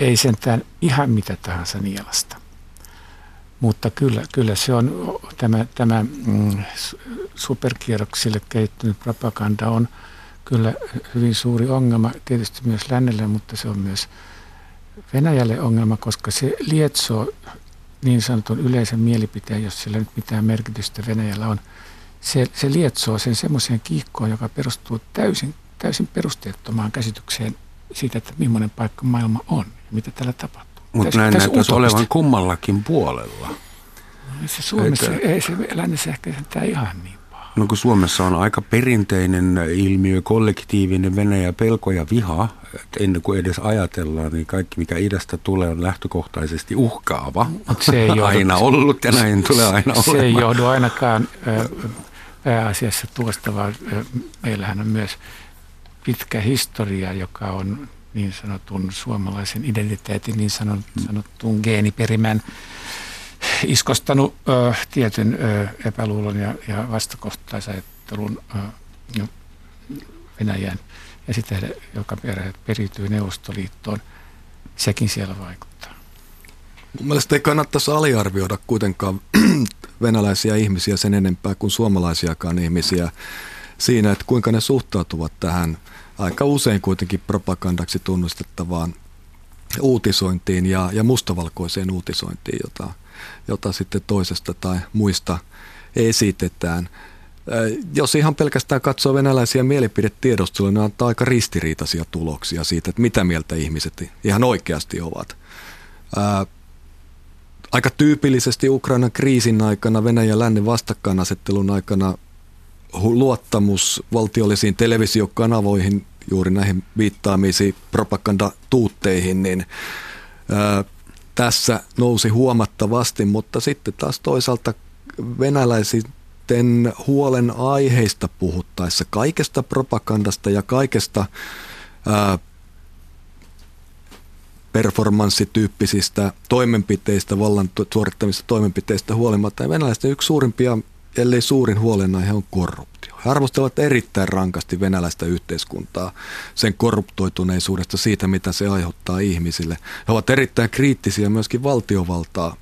ei sentään ihan mitä tahansa nielasta. Mutta kyllä, kyllä se on, tämä, tämä mm, superkierroksille kehittynyt propaganda on kyllä hyvin suuri ongelma tietysti myös lännelle, mutta se on myös Venäjälle ongelma, koska se lietsoo niin sanotun yleisen mielipiteen, jos sillä nyt mitään merkitystä Venäjällä on, se, se lietsoo sen semmoiseen kiikkoon, joka perustuu täysin, täysin perusteettomaan käsitykseen siitä, että millainen paikka maailma on ja mitä täällä tapahtuu. Mutta näin näyttäisi olevan kummallakin puolella. No, se Suomessa, Että... ei se lännessä ehkä tämä ihan niin No kun Suomessa on aika perinteinen ilmiö, kollektiivinen Venäjä pelko ja viha, että ennen kuin edes ajatellaan, niin kaikki mikä idästä tulee on lähtökohtaisesti uhkaava. Se ei johdu, aina ollut ja näin tulee aina Se olemaan. ei johdu ainakaan pääasiassa tuosta, vaan meillähän on myös pitkä historia, joka on niin sanotun suomalaisen identiteetin, niin sanottuun geeniperimän iskostanut ö, tietyn ö, epäluulon ja, ja vastakohtaisajattelun ö, Venäjän sitten, joka periytyy Neuvostoliittoon, sekin siellä vaikuttaa. Mun mielestä ei kannattaisi aliarvioida kuitenkaan venäläisiä ihmisiä sen enempää kuin suomalaisiakaan ihmisiä siinä, että kuinka ne suhtautuvat tähän aika usein kuitenkin propagandaksi tunnustettavaan uutisointiin ja, ja mustavalkoiseen uutisointiin, jota, jota sitten toisesta tai muista esitetään. Jos ihan pelkästään katsoo venäläisiä mielipidetiedosteluja, ne antaa aika ristiriitaisia tuloksia siitä, että mitä mieltä ihmiset ihan oikeasti ovat. Aika tyypillisesti Ukrainan kriisin aikana, Venäjän lännen vastakkainasettelun aikana luottamus valtiollisiin televisiokanavoihin, juuri näihin viittaamisiin propagandatuutteihin, niin tässä nousi huomattavasti, mutta sitten taas toisaalta venäläisten huolen aiheista puhuttaessa, kaikesta propagandasta ja kaikesta ää, performanssityyppisistä toimenpiteistä, vallan suorittamista toimenpiteistä huolimatta. Ja venäläisten yksi suurimpia, ellei suurin huolenaihe on korruptio. He arvostelevat erittäin rankasti venäläistä yhteiskuntaa sen korruptoituneisuudesta siitä, mitä se aiheuttaa ihmisille. He ovat erittäin kriittisiä myöskin valtiovaltaa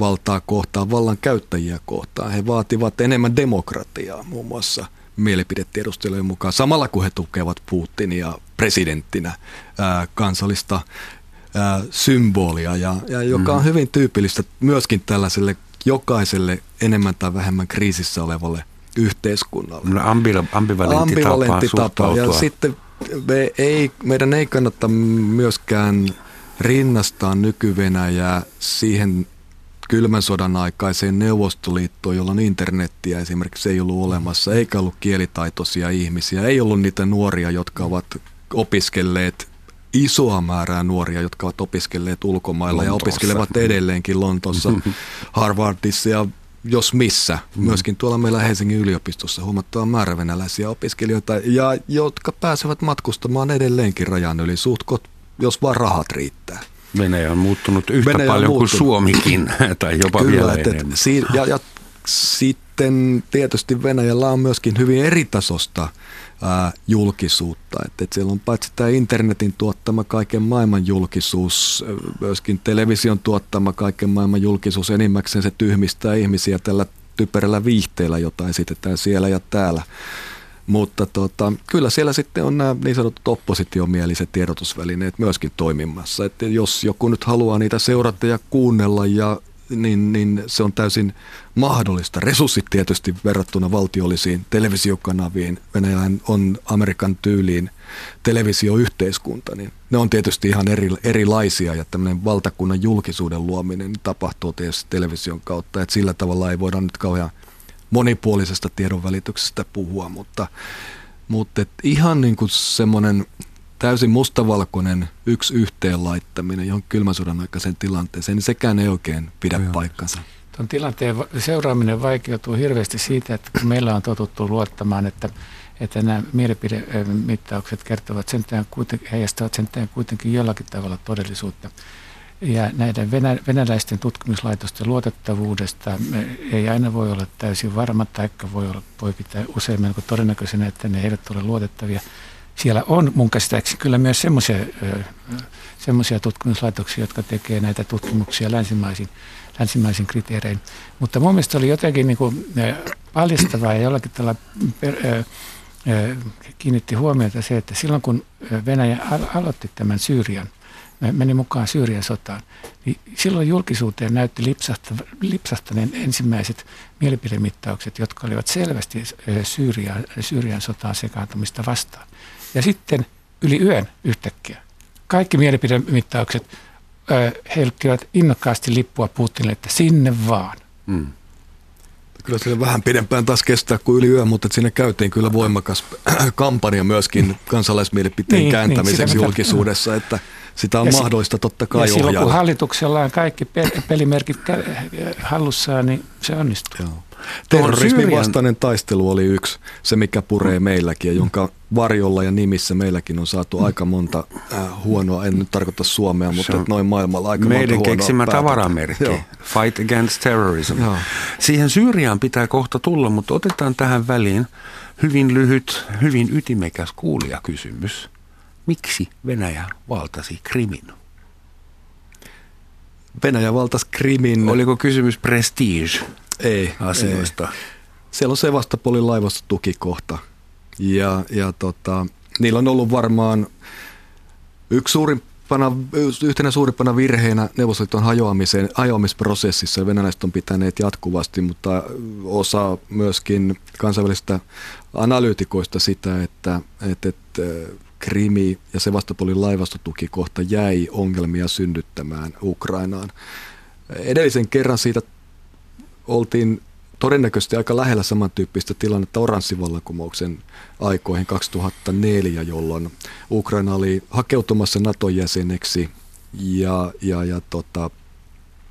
valtaa kohtaan, vallan käyttäjiä kohtaan. He vaativat enemmän demokratiaa muun muassa mielipidetiedustelujen mukaan, samalla kun he tukevat Putinia presidenttinä ää, kansallista ää, symbolia, ja, ja joka on mm. hyvin tyypillistä myöskin tällaiselle jokaiselle enemmän tai vähemmän kriisissä olevalle yhteiskunnalle. No, ambivalentti, ambivalentti tapa, tapa. Ja sitten me ei, meidän ei kannata myöskään rinnastaa nyky siihen kylmän sodan aikaiseen Neuvostoliittoon, jolloin internettiä esimerkiksi ei ollut olemassa, eikä ollut kielitaitoisia ihmisiä, ei ollut niitä nuoria, jotka ovat opiskelleet isoa määrää nuoria, jotka ovat opiskelleet ulkomailla Lontoossa. ja opiskelevat edelleenkin Lontoossa, Harvardissa ja jos missä. Mm. Myöskin tuolla meillä Helsingin yliopistossa huomattava määrä venäläisiä opiskelijoita, ja jotka pääsevät matkustamaan edelleenkin rajan yli suhtkot, jos vaan rahat riittää. Venäjä on muuttunut yhtä Venäjä paljon kuin Suomikin, tai jopa Kyllä, vielä et, enemmän. Si- ja, ja sitten tietysti Venäjällä on myöskin hyvin eritasosta ää, julkisuutta. Että et siellä on paitsi tämä internetin tuottama kaiken maailman julkisuus, myöskin television tuottama kaiken maailman julkisuus, enimmäkseen se tyhmistää ihmisiä tällä typerällä viihteellä, jota esitetään siellä ja täällä. Mutta tota, kyllä siellä sitten on nämä niin sanotut oppositiomieliset tiedotusvälineet myöskin toimimassa. Että jos joku nyt haluaa niitä seurata ja kuunnella ja niin, niin se on täysin mahdollista. Resurssit tietysti verrattuna valtiollisiin televisiokanaviin, Venäjän on Amerikan tyyliin televisioyhteiskunta, niin ne on tietysti ihan eri, erilaisia ja tämmöinen valtakunnan julkisuuden luominen tapahtuu tietysti television kautta, että sillä tavalla ei voida nyt kauhean monipuolisesta tiedonvälityksestä puhua, mutta, mutta ihan niin kuin semmoinen täysin mustavalkoinen yksi yhteen laittaminen johon kylmän sodan aikaiseen tilanteeseen, niin sekään ei oikein pidä Joo. paikkansa. Tuon tilanteen seuraaminen vaikeutuu hirveästi siitä, että kun meillä on totuttu luottamaan, että, että nämä mielipidemittaukset kertovat sentään kuitenkin, heijastavat sentään kuitenkin jollakin tavalla todellisuutta. Ja näiden venä, venäläisten tutkimuslaitosten luotettavuudesta ei aina voi olla täysin varma, taikka voi, olla, voi pitää usein melko todennäköisenä, että ne eivät ole luotettavia. Siellä on mun käsittääkseni kyllä myös semmoisia tutkimuslaitoksia, jotka tekee näitä tutkimuksia länsimaisin, länsimaisin kriteerein. Mutta mun mielestä oli jotenkin niin kuin paljastavaa ja jollakin tällä per, kiinnitti huomiota se, että silloin kun Venäjä aloitti tämän Syyrian – meni mukaan Syyrian sotaan, niin silloin julkisuuteen näytti lipsahtaneen ensimmäiset mielipidemittaukset, jotka olivat selvästi Syyrian, Syyrian sotaan sekaantumista vastaan. Ja sitten yli yön yhtäkkiä kaikki mielipidemittaukset helkkivät innokkaasti lippua Putinille, että sinne vaan. Mm. Kyllä se vähän pidempään taas kestää kuin yli yö, mutta siinä käytiin kyllä voimakas kampanja myöskin kansalaismielipiteen niin, niin kääntämiseksi niin, julkisuudessa, että sitä on ja mahdollista totta kai ja silloin kun hallituksella on kaikki pelimerkit hallussaan, niin se onnistuu. Joo. Terrorismin vastainen taistelu oli yksi, se mikä puree mm. meilläkin ja jonka varjolla ja nimissä meilläkin on saatu mm. aika monta äh, huonoa, en nyt tarkoita Suomea, mutta on noin maailmalla aika meidän monta keksimä tavaramerkki, Fight Against Terrorism. Joo. Siihen Syyriaan pitää kohta tulla, mutta otetaan tähän väliin hyvin lyhyt, hyvin ytimekäs kuulijakysymys. Miksi Venäjä valtasi Krimin? Venäjä valtasi Krimin. Oliko kysymys prestige ei, asioista? Ei. Siellä on Sevastopolin laivastotukikohta ja, ja tota, niillä on ollut varmaan yksi suurimpana, yhtenä suurimpana virheenä Neuvostoliiton hajoamisen, hajoamisprosessissa. Venäläiset on pitäneet jatkuvasti, mutta osa myöskin kansainvälistä analyytikoista sitä, että, että, että Krimi ja Sevastopolin laivastotukikohta jäi ongelmia synnyttämään Ukrainaan. Edellisen kerran siitä oltiin todennäköisesti aika lähellä samantyyppistä tilannetta oranssivallankumouksen aikoihin 2004, jolloin Ukraina oli hakeutumassa NATO-jäseneksi ja, ja, ja tota,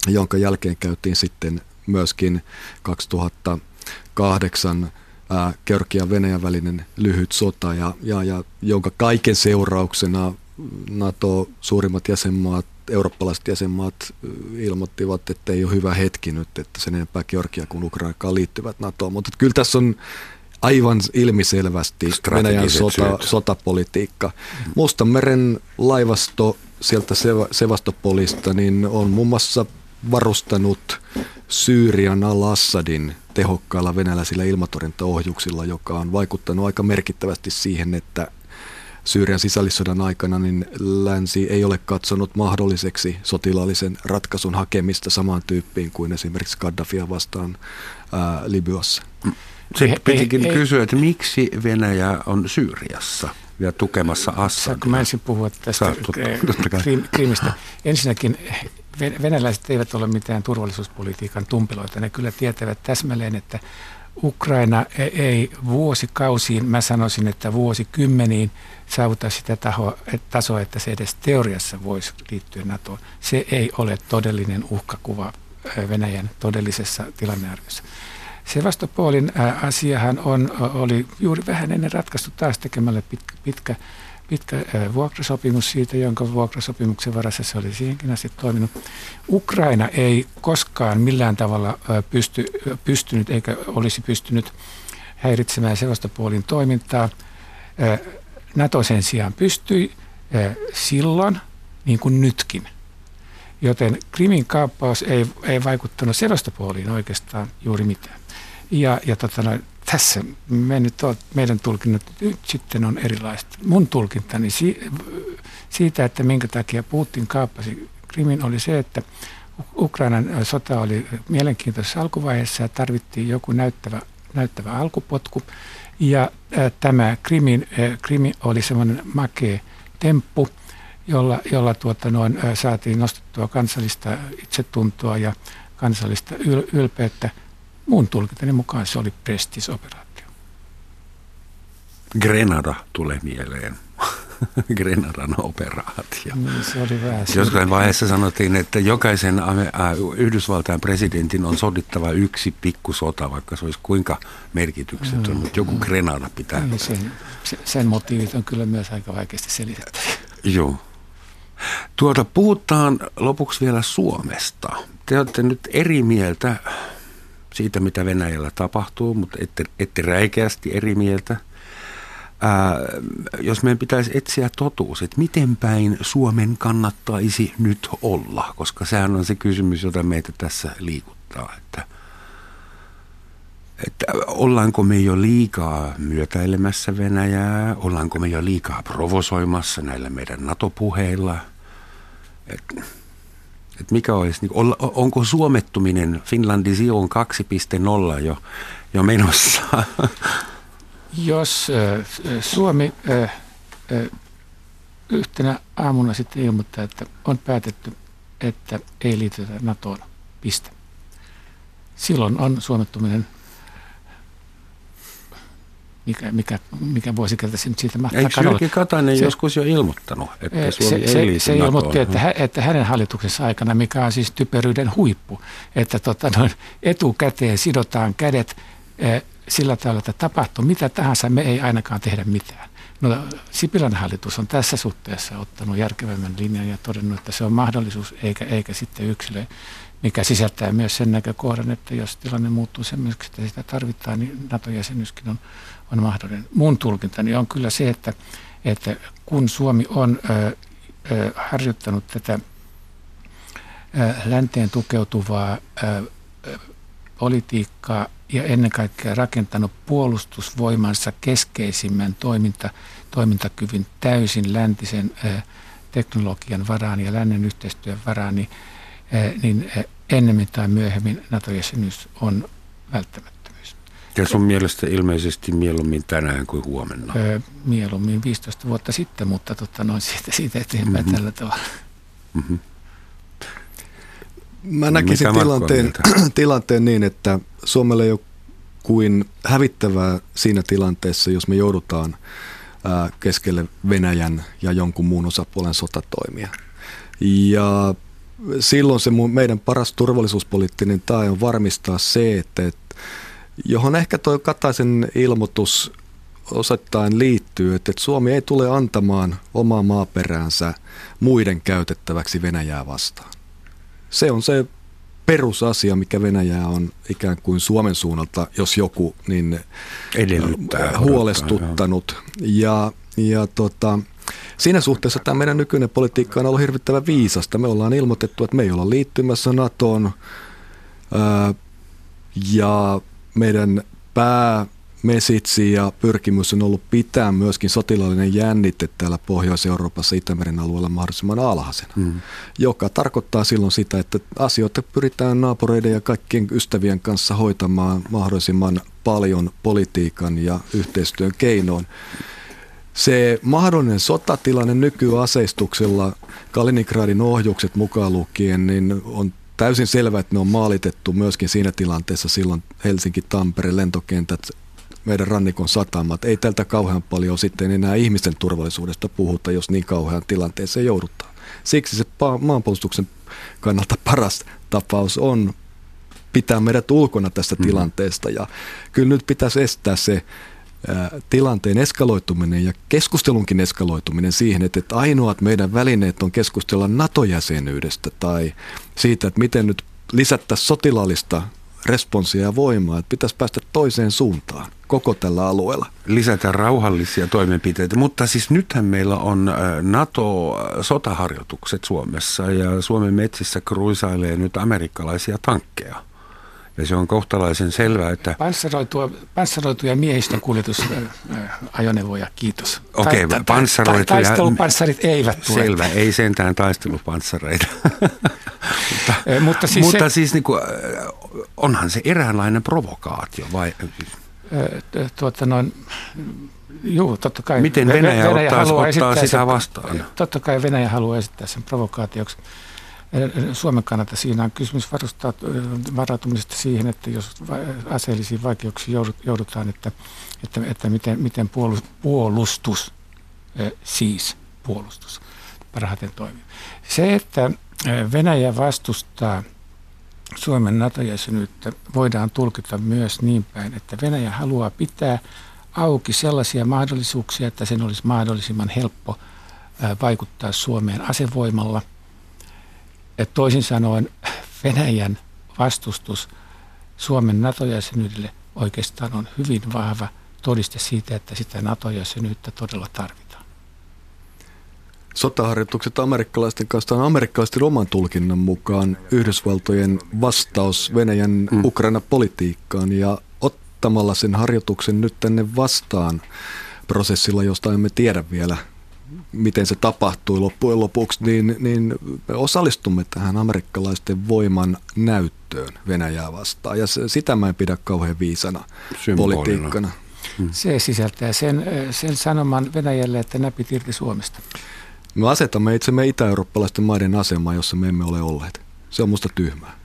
jonka jälkeen käytiin sitten myöskin 2008 ää, Georgian Venäjän välinen lyhyt sota ja, ja, ja jonka kaiken seurauksena NATO suurimmat jäsenmaat, eurooppalaiset jäsenmaat ilmoittivat, että ei ole hyvä hetki nyt, että sen enempää Georgia kuin Ukraina liittyvät NATOon. Mutta kyllä tässä on aivan ilmiselvästi Venäjän sota, sotapolitiikka. Mustanmeren laivasto sieltä Sevastopolista niin on muun muassa varustanut Syyrian al-Assadin tehokkailla venäläisillä ilmatorjuntaohjuksilla, joka on vaikuttanut aika merkittävästi siihen, että Syyrian sisällissodan aikana niin länsi ei ole katsonut mahdolliseksi sotilaallisen ratkaisun hakemista samaan tyyppiin kuin esimerkiksi Gaddafia vastaan ää, Libyassa. Se pitikin kysyä, että miksi Venäjä on Syyriassa ja tukemassa Assadia? Saanko mä ensin puhua tästä Krimistä? Ensinnäkin venäläiset eivät ole mitään turvallisuuspolitiikan tumpiloita. Ne kyllä tietävät täsmälleen, että Ukraina e- ei vuosikausiin, mä sanoisin, että vuosikymmeniin saavuta sitä taho, tasoa, että se edes teoriassa voisi liittyä NATOon. Se ei ole todellinen uhkakuva Venäjän todellisessa tilannearviossa. Sevastopolin asiahan on, oli juuri vähän ennen ratkaistu taas tekemällä pitkä, pitkä pitkä vuokrasopimus siitä, jonka vuokrasopimuksen varassa se oli siihenkin asti toiminut. Ukraina ei koskaan millään tavalla pysty, pystynyt eikä olisi pystynyt häiritsemään Sevastopolin toimintaa. NATO sen sijaan pystyi silloin, niin kuin nytkin. Joten Krimin kaappaus ei, ei vaikuttanut Sevastopoliin oikeastaan juuri mitään. Ja, ja tota tässä me nyt on, meidän tulkinnat nyt sitten on erilaiset. Mun tulkintani si, siitä, että minkä takia Putin kaappasi Krimin, oli se, että Ukrainan sota oli mielenkiintoisessa alkuvaiheessa ja tarvittiin joku näyttävä, näyttävä alkupotku. Ja ää, tämä Krimin, ää, Krimi oli semmoinen makea temppu, jolla, jolla tuota noin, ää, saatiin nostettua kansallista itsetuntoa ja kansallista yl, ylpeyttä – mun tulkintani mukaan se oli prestisoperaatio. Grenada tulee mieleen. Grenadan operaatio. Niin, se oli vähän Jossain vaiheessa sanottiin, että jokaisen Yhdysvaltain presidentin on sodittava yksi pikkusota, vaikka se olisi kuinka merkityksetön, mm. mutta joku Grenada pitää. Niin, sen, sen motiivit on kyllä myös aika vaikeasti selitettäviä. Joo. Tuota, puhutaan lopuksi vielä Suomesta. Te olette nyt eri mieltä siitä, mitä Venäjällä tapahtuu, mutta ette, ette räikeästi eri mieltä. Ää, jos meidän pitäisi etsiä totuus, että miten päin Suomen kannattaisi nyt olla, koska sehän on se kysymys, jota meitä tässä liikuttaa, että, että ollaanko me jo liikaa myötäilemässä Venäjää, ollaanko me jo liikaa provosoimassa näillä meidän NATO-puheilla, että että mikä olisi, niin, onko suomettuminen Finlandision 2.0 jo, jo menossa? Jos äh, Suomi äh, äh, yhtenä aamuna sitten ilmoittaa, että on päätetty, että ei liitytä NATOon, piste. Silloin on suomettuminen mikä, mikä, mikä vuosikerta se nyt siitä mahtaa Eikö Jyrki Katainen se, joskus jo ilmoittanut, että Suomi se, ei se, se ilmoitti, että, hä, että hänen hallituksensa aikana, mikä on siis typeryyden huippu, että tota, noin, etukäteen sidotaan kädet eh, sillä tavalla, että tapahtuu mitä tahansa, me ei ainakaan tehdä mitään. No, Sipilän hallitus on tässä suhteessa ottanut järkevämmän linjan ja todennut, että se on mahdollisuus eikä, eikä sitten yksilö, mikä sisältää myös sen näkökohdan, että jos tilanne muuttuu semmoiseksi, että sitä tarvitaan, niin NATO-jäsenyyskin on, on mahdollinen. Mun tulkintani on kyllä se, että, että kun Suomi on ö, ö, harjoittanut tätä ö, länteen tukeutuvaa ö, politiikkaa ja ennen kaikkea rakentanut puolustusvoimansa keskeisimmän toiminta, toimintakyvyn täysin läntisen ö, teknologian varaan ja lännen yhteistyön varaan, niin, ö, niin ennemmin tai myöhemmin NATO-jäsenyys on välttämättä. Ja sun mielestä ilmeisesti mieluummin tänään kuin huomenna? Öö, mieluummin 15 vuotta sitten, mutta totta noin siitä, siitä eteenpäin mm-hmm. tällä tavalla. Mm-hmm. Mä näkisin tilanteen, tilanteen niin, että Suomelle ei ole kuin hävittävää siinä tilanteessa, jos me joudutaan keskelle Venäjän ja jonkun muun osapuolen sotatoimia. Ja silloin se meidän paras turvallisuuspoliittinen tae on varmistaa se, että, että johon ehkä tuo Kataisen ilmoitus osittain liittyy, että Suomi ei tule antamaan omaa maaperäänsä muiden käytettäväksi Venäjää vastaan. Se on se perusasia, mikä Venäjää on ikään kuin Suomen suunnalta, jos joku, niin Edellyttää, huolestuttanut. Ja, ja tota, siinä suhteessa tämä meidän nykyinen politiikka on ollut hirvittävän viisasta. Me ollaan ilmoitettu, että me ei olla liittymässä NATOon. Ää, ja meidän pää mesitsi ja pyrkimys on ollut pitää myöskin sotilaallinen jännite täällä Pohjois-Euroopassa Itämeren alueella mahdollisimman alhaisena, mm. joka tarkoittaa silloin sitä, että asioita pyritään naapureiden ja kaikkien ystävien kanssa hoitamaan mahdollisimman paljon politiikan ja yhteistyön keinoin. Se mahdollinen sotatilanne nykyaseistuksella, Kaliningradin ohjukset mukaan lukien, niin on täysin selvää, että ne on maalitettu myöskin siinä tilanteessa silloin Helsinki-Tampere lentokentät, meidän rannikon satamat. Ei tältä kauhean paljon sitten enää ihmisten turvallisuudesta puhuta, jos niin kauhean tilanteeseen joudutaan. Siksi se maanpuolustuksen kannalta paras tapaus on pitää meidät ulkona tästä mm. tilanteesta. Ja kyllä nyt pitäisi estää se tilanteen eskaloituminen ja keskustelunkin eskaloituminen siihen, että ainoat meidän välineet on keskustella NATO-jäsenyydestä tai siitä, että miten nyt lisättäisiin sotilaallista responssia ja voimaa, että pitäisi päästä toiseen suuntaan koko tällä alueella. Lisätä rauhallisia toimenpiteitä, mutta siis nythän meillä on NATO-sotaharjoitukset Suomessa ja Suomen metsissä kruisailee nyt amerikkalaisia tankkeja. Ja se on kohtalaisen selvää, että... Panssaroitua, panssaroituja miehistökuljetusajoneuvoja, kiitos. Okei, okay, panssaroituja... Taistelupanssarit eivät tule. Selvä, ei sentään taistelupanssareita. mutta, mutta siis, mutta se, siis niin kuin, onhan se eräänlainen provokaatio, vai... Tuota noin, Joo, totta kai. Miten Venäjä, Venäjä ottaa, ottaa sitä vastaan? Totta kai Venäjä haluaa esittää sen provokaatioksi. Suomen kannalta siinä on kysymys varautumisesta siihen, että jos aseellisiin vaikeuksiin joudutaan, että, että, että miten, miten puolustus, siis puolustus, parhaiten toimii. Se, että Venäjä vastustaa Suomen NATO-jäsenyyttä, voidaan tulkita myös niin päin, että Venäjä haluaa pitää auki sellaisia mahdollisuuksia, että sen olisi mahdollisimman helppo vaikuttaa Suomeen asevoimalla – että toisin sanoen Venäjän vastustus Suomen NATO-jäsenyydelle oikeastaan on hyvin vahva todiste siitä, että sitä NATO-jäsenyyttä todella tarvitaan. Sotaharjoitukset amerikkalaisten kanssa on amerikkalaisten oman tulkinnan mukaan Yhdysvaltojen vastaus Venäjän mm. Ukraina-politiikkaan ja ottamalla sen harjoituksen nyt tänne vastaan prosessilla, josta emme tiedä vielä miten se tapahtui loppujen lopuksi, niin, niin me osallistumme tähän amerikkalaisten voiman näyttöön Venäjää vastaan. Ja se, sitä mä en pidä kauhean viisana Symbolina. politiikkana. Hmm. Se sisältää sen, sen sanoman Venäjälle, että näpit irti Suomesta. Me asetamme itsemme itä-eurooppalaisten maiden asemaan, jossa me emme ole olleet. Se on musta tyhmää.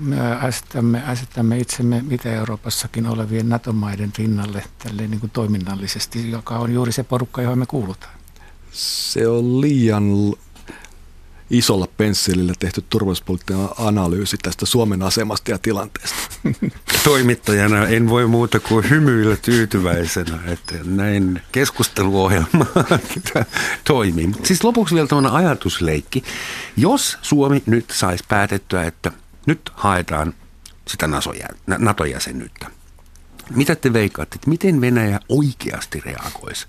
me asettamme, asettamme itsemme mitä Euroopassakin olevien NATO-maiden rinnalle tälleen niin kuin toiminnallisesti, joka on juuri se porukka, johon me kuulutaan. Se on liian isolla pensselillä tehty turvallisuuspoliittinen analyysi tästä Suomen asemasta ja tilanteesta. Toimittajana en voi muuta kuin hymyillä tyytyväisenä, että näin keskusteluohjelma toimii. Siis lopuksi vielä tämmöinen ajatusleikki. Jos Suomi nyt saisi päätettyä, että nyt haetaan sitä NATO-jäsenyyttä, mitä te veikkaatte, että miten Venäjä oikeasti reagoisi?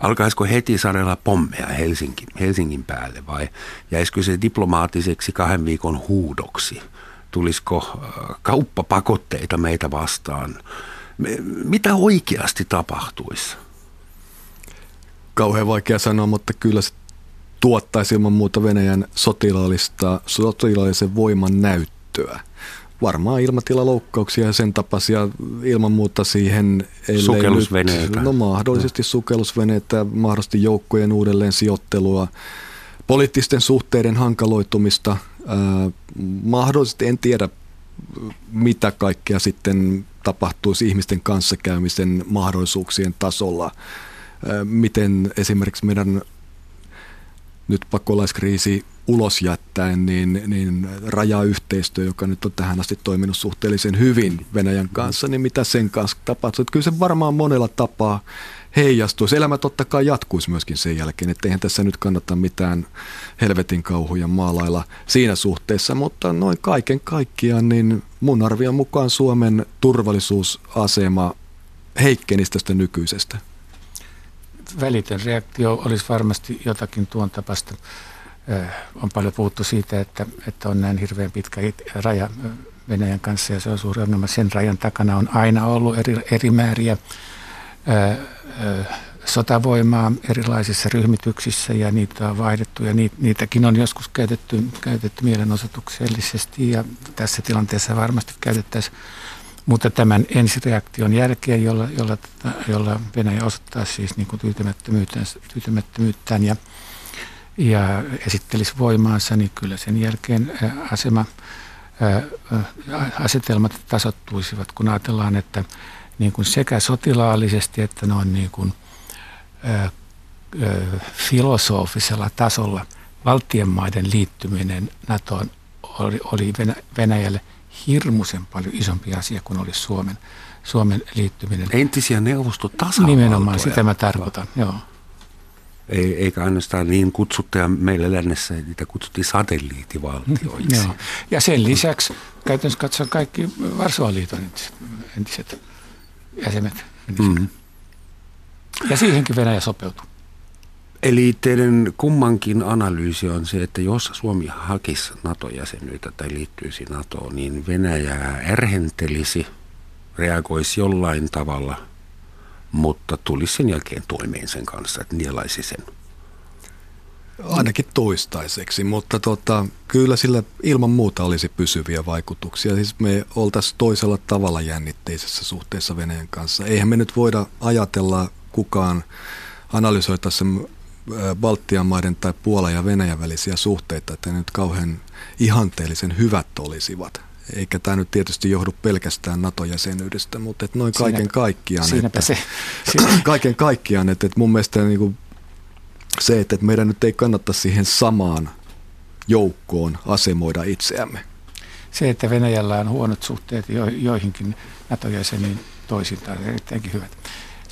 Alkaisiko heti sanella pommeja Helsinki, Helsingin päälle vai jäisikö se diplomaattiseksi kahden viikon huudoksi? Tulisiko äh, kauppapakotteita meitä vastaan? Mitä oikeasti tapahtuisi? Kauhean vaikea sanoa, mutta kyllä se tuottaisi ilman muuta Venäjän sotilaallista, sotilaallisen voiman näyttöä varmaan ilmatilaloukkauksia ja sen tapaisia ilman muuta siihen. Sukellusveneitä. Nyt, no mahdollisesti no. sukellusveneitä, mahdollisesti joukkojen uudelleen sijoittelua, poliittisten suhteiden hankaloitumista. Äh, mahdollisesti en tiedä, mitä kaikkea sitten tapahtuisi ihmisten kanssakäymisen mahdollisuuksien tasolla. Äh, miten esimerkiksi meidän nyt pakolaiskriisi ulos jättäen, niin, niin rajayhteistyö, joka nyt on tähän asti toiminut suhteellisen hyvin Venäjän kanssa, niin mitä sen kanssa tapahtuu? Että kyllä se varmaan monella tapaa heijastuisi. Elämä totta kai jatkuisi myöskin sen jälkeen, että eihän tässä nyt kannata mitään helvetin kauhuja maalailla siinä suhteessa, mutta noin kaiken kaikkiaan, niin mun arvion mukaan Suomen turvallisuusasema heikkenisi tästä nykyisestä välitön reaktio olisi varmasti jotakin tuon tapasta. On paljon puhuttu siitä, että, että on näin hirveän pitkä raja Venäjän kanssa ja se on suuri ongelma. Sen rajan takana on aina ollut eri, eri määriä sotavoimaa erilaisissa ryhmityksissä ja niitä on vaihdettu ja niitäkin on joskus käytetty, käytetty mielenosoituksellisesti ja tässä tilanteessa varmasti käytettäisiin mutta tämän ensireaktion jälkeen, jolla, jolla, jolla Venäjä osoittaa siis niin kuin tyytymättömyyttään, tyytymättömyyttään ja, ja esittelisi voimaansa, niin kyllä sen jälkeen asema, asetelmat tasottuisivat, kun ajatellaan, että niin kuin sekä sotilaallisesti että noin niin kuin, ö, ö, filosofisella tasolla valtien maiden liittyminen NATOon oli, oli Venäjälle – hirmuisen paljon isompi asia kuin olisi Suomen, Suomen liittyminen. Entisiä neuvostotasavaltoja. Nimenomaan, sitä mä tarkoitan, joo. Ei, eikä ainoastaan niin kutsuttuja meillä lännessä, niitä kutsuttiin satelliittivaltioiksi. Joo. Ja sen lisäksi käytännössä katsoen kaikki Varsovan liiton entiset jäsenet. Mm-hmm. Ja siihenkin Venäjä sopeutui. Eli teidän kummankin analyysi on se, että jos Suomi hakisi NATO-jäsenyyttä tai liittyisi NATOon, niin Venäjää ärhentelisi, reagoisi jollain tavalla, mutta tulisi sen jälkeen toimeen sen kanssa, että nielaisi sen. Ainakin toistaiseksi, mutta tota, kyllä sillä ilman muuta olisi pysyviä vaikutuksia. Siis me oltaisiin toisella tavalla jännitteisessä suhteessa Venäjän kanssa. Eihän me nyt voida ajatella kukaan analysoitaisiin Baltian maiden tai Puola ja Venäjän välisiä suhteita, että ne nyt kauhean ihanteellisen hyvät olisivat. Eikä tämä nyt tietysti johdu pelkästään NATO-jäsenyydestä, mutta että noin kaiken Siinäpä, kaikkiaan. Siinäpä että, se. Siinä. Kaiken kaikkiaan, että, että mun mielestä niin kuin se, että meidän nyt ei kannata siihen samaan joukkoon asemoida itseämme. Se, että Venäjällä on huonot suhteet jo, joihinkin NATO-jäseniin toisintaan, erittäinkin hyvät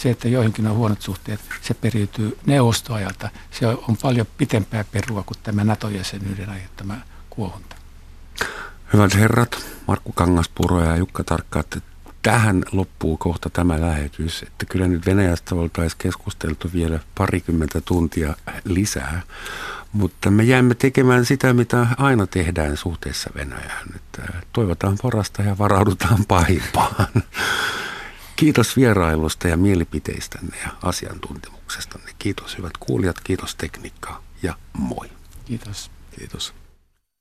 se, että joihinkin on huonot suhteet, se periytyy neuvostoajalta. Se on paljon pitempää perua kuin tämä NATO-jäsenyyden aiheuttama kuohunta. Hyvät herrat, Markku Kangaspuro ja Jukka Tarkka, että tähän loppuu kohta tämä lähetys. Että kyllä nyt Venäjästä oltaisiin keskusteltu vielä parikymmentä tuntia lisää, mutta me jäämme tekemään sitä, mitä aina tehdään suhteessa Venäjään. Että toivotaan parasta ja varaudutaan pahimpaan. Kiitos vierailusta ja mielipiteistänne ja asiantuntemuksestanne. Kiitos hyvät kuulijat, kiitos tekniikkaa ja moi. Kiitos. Kiitos.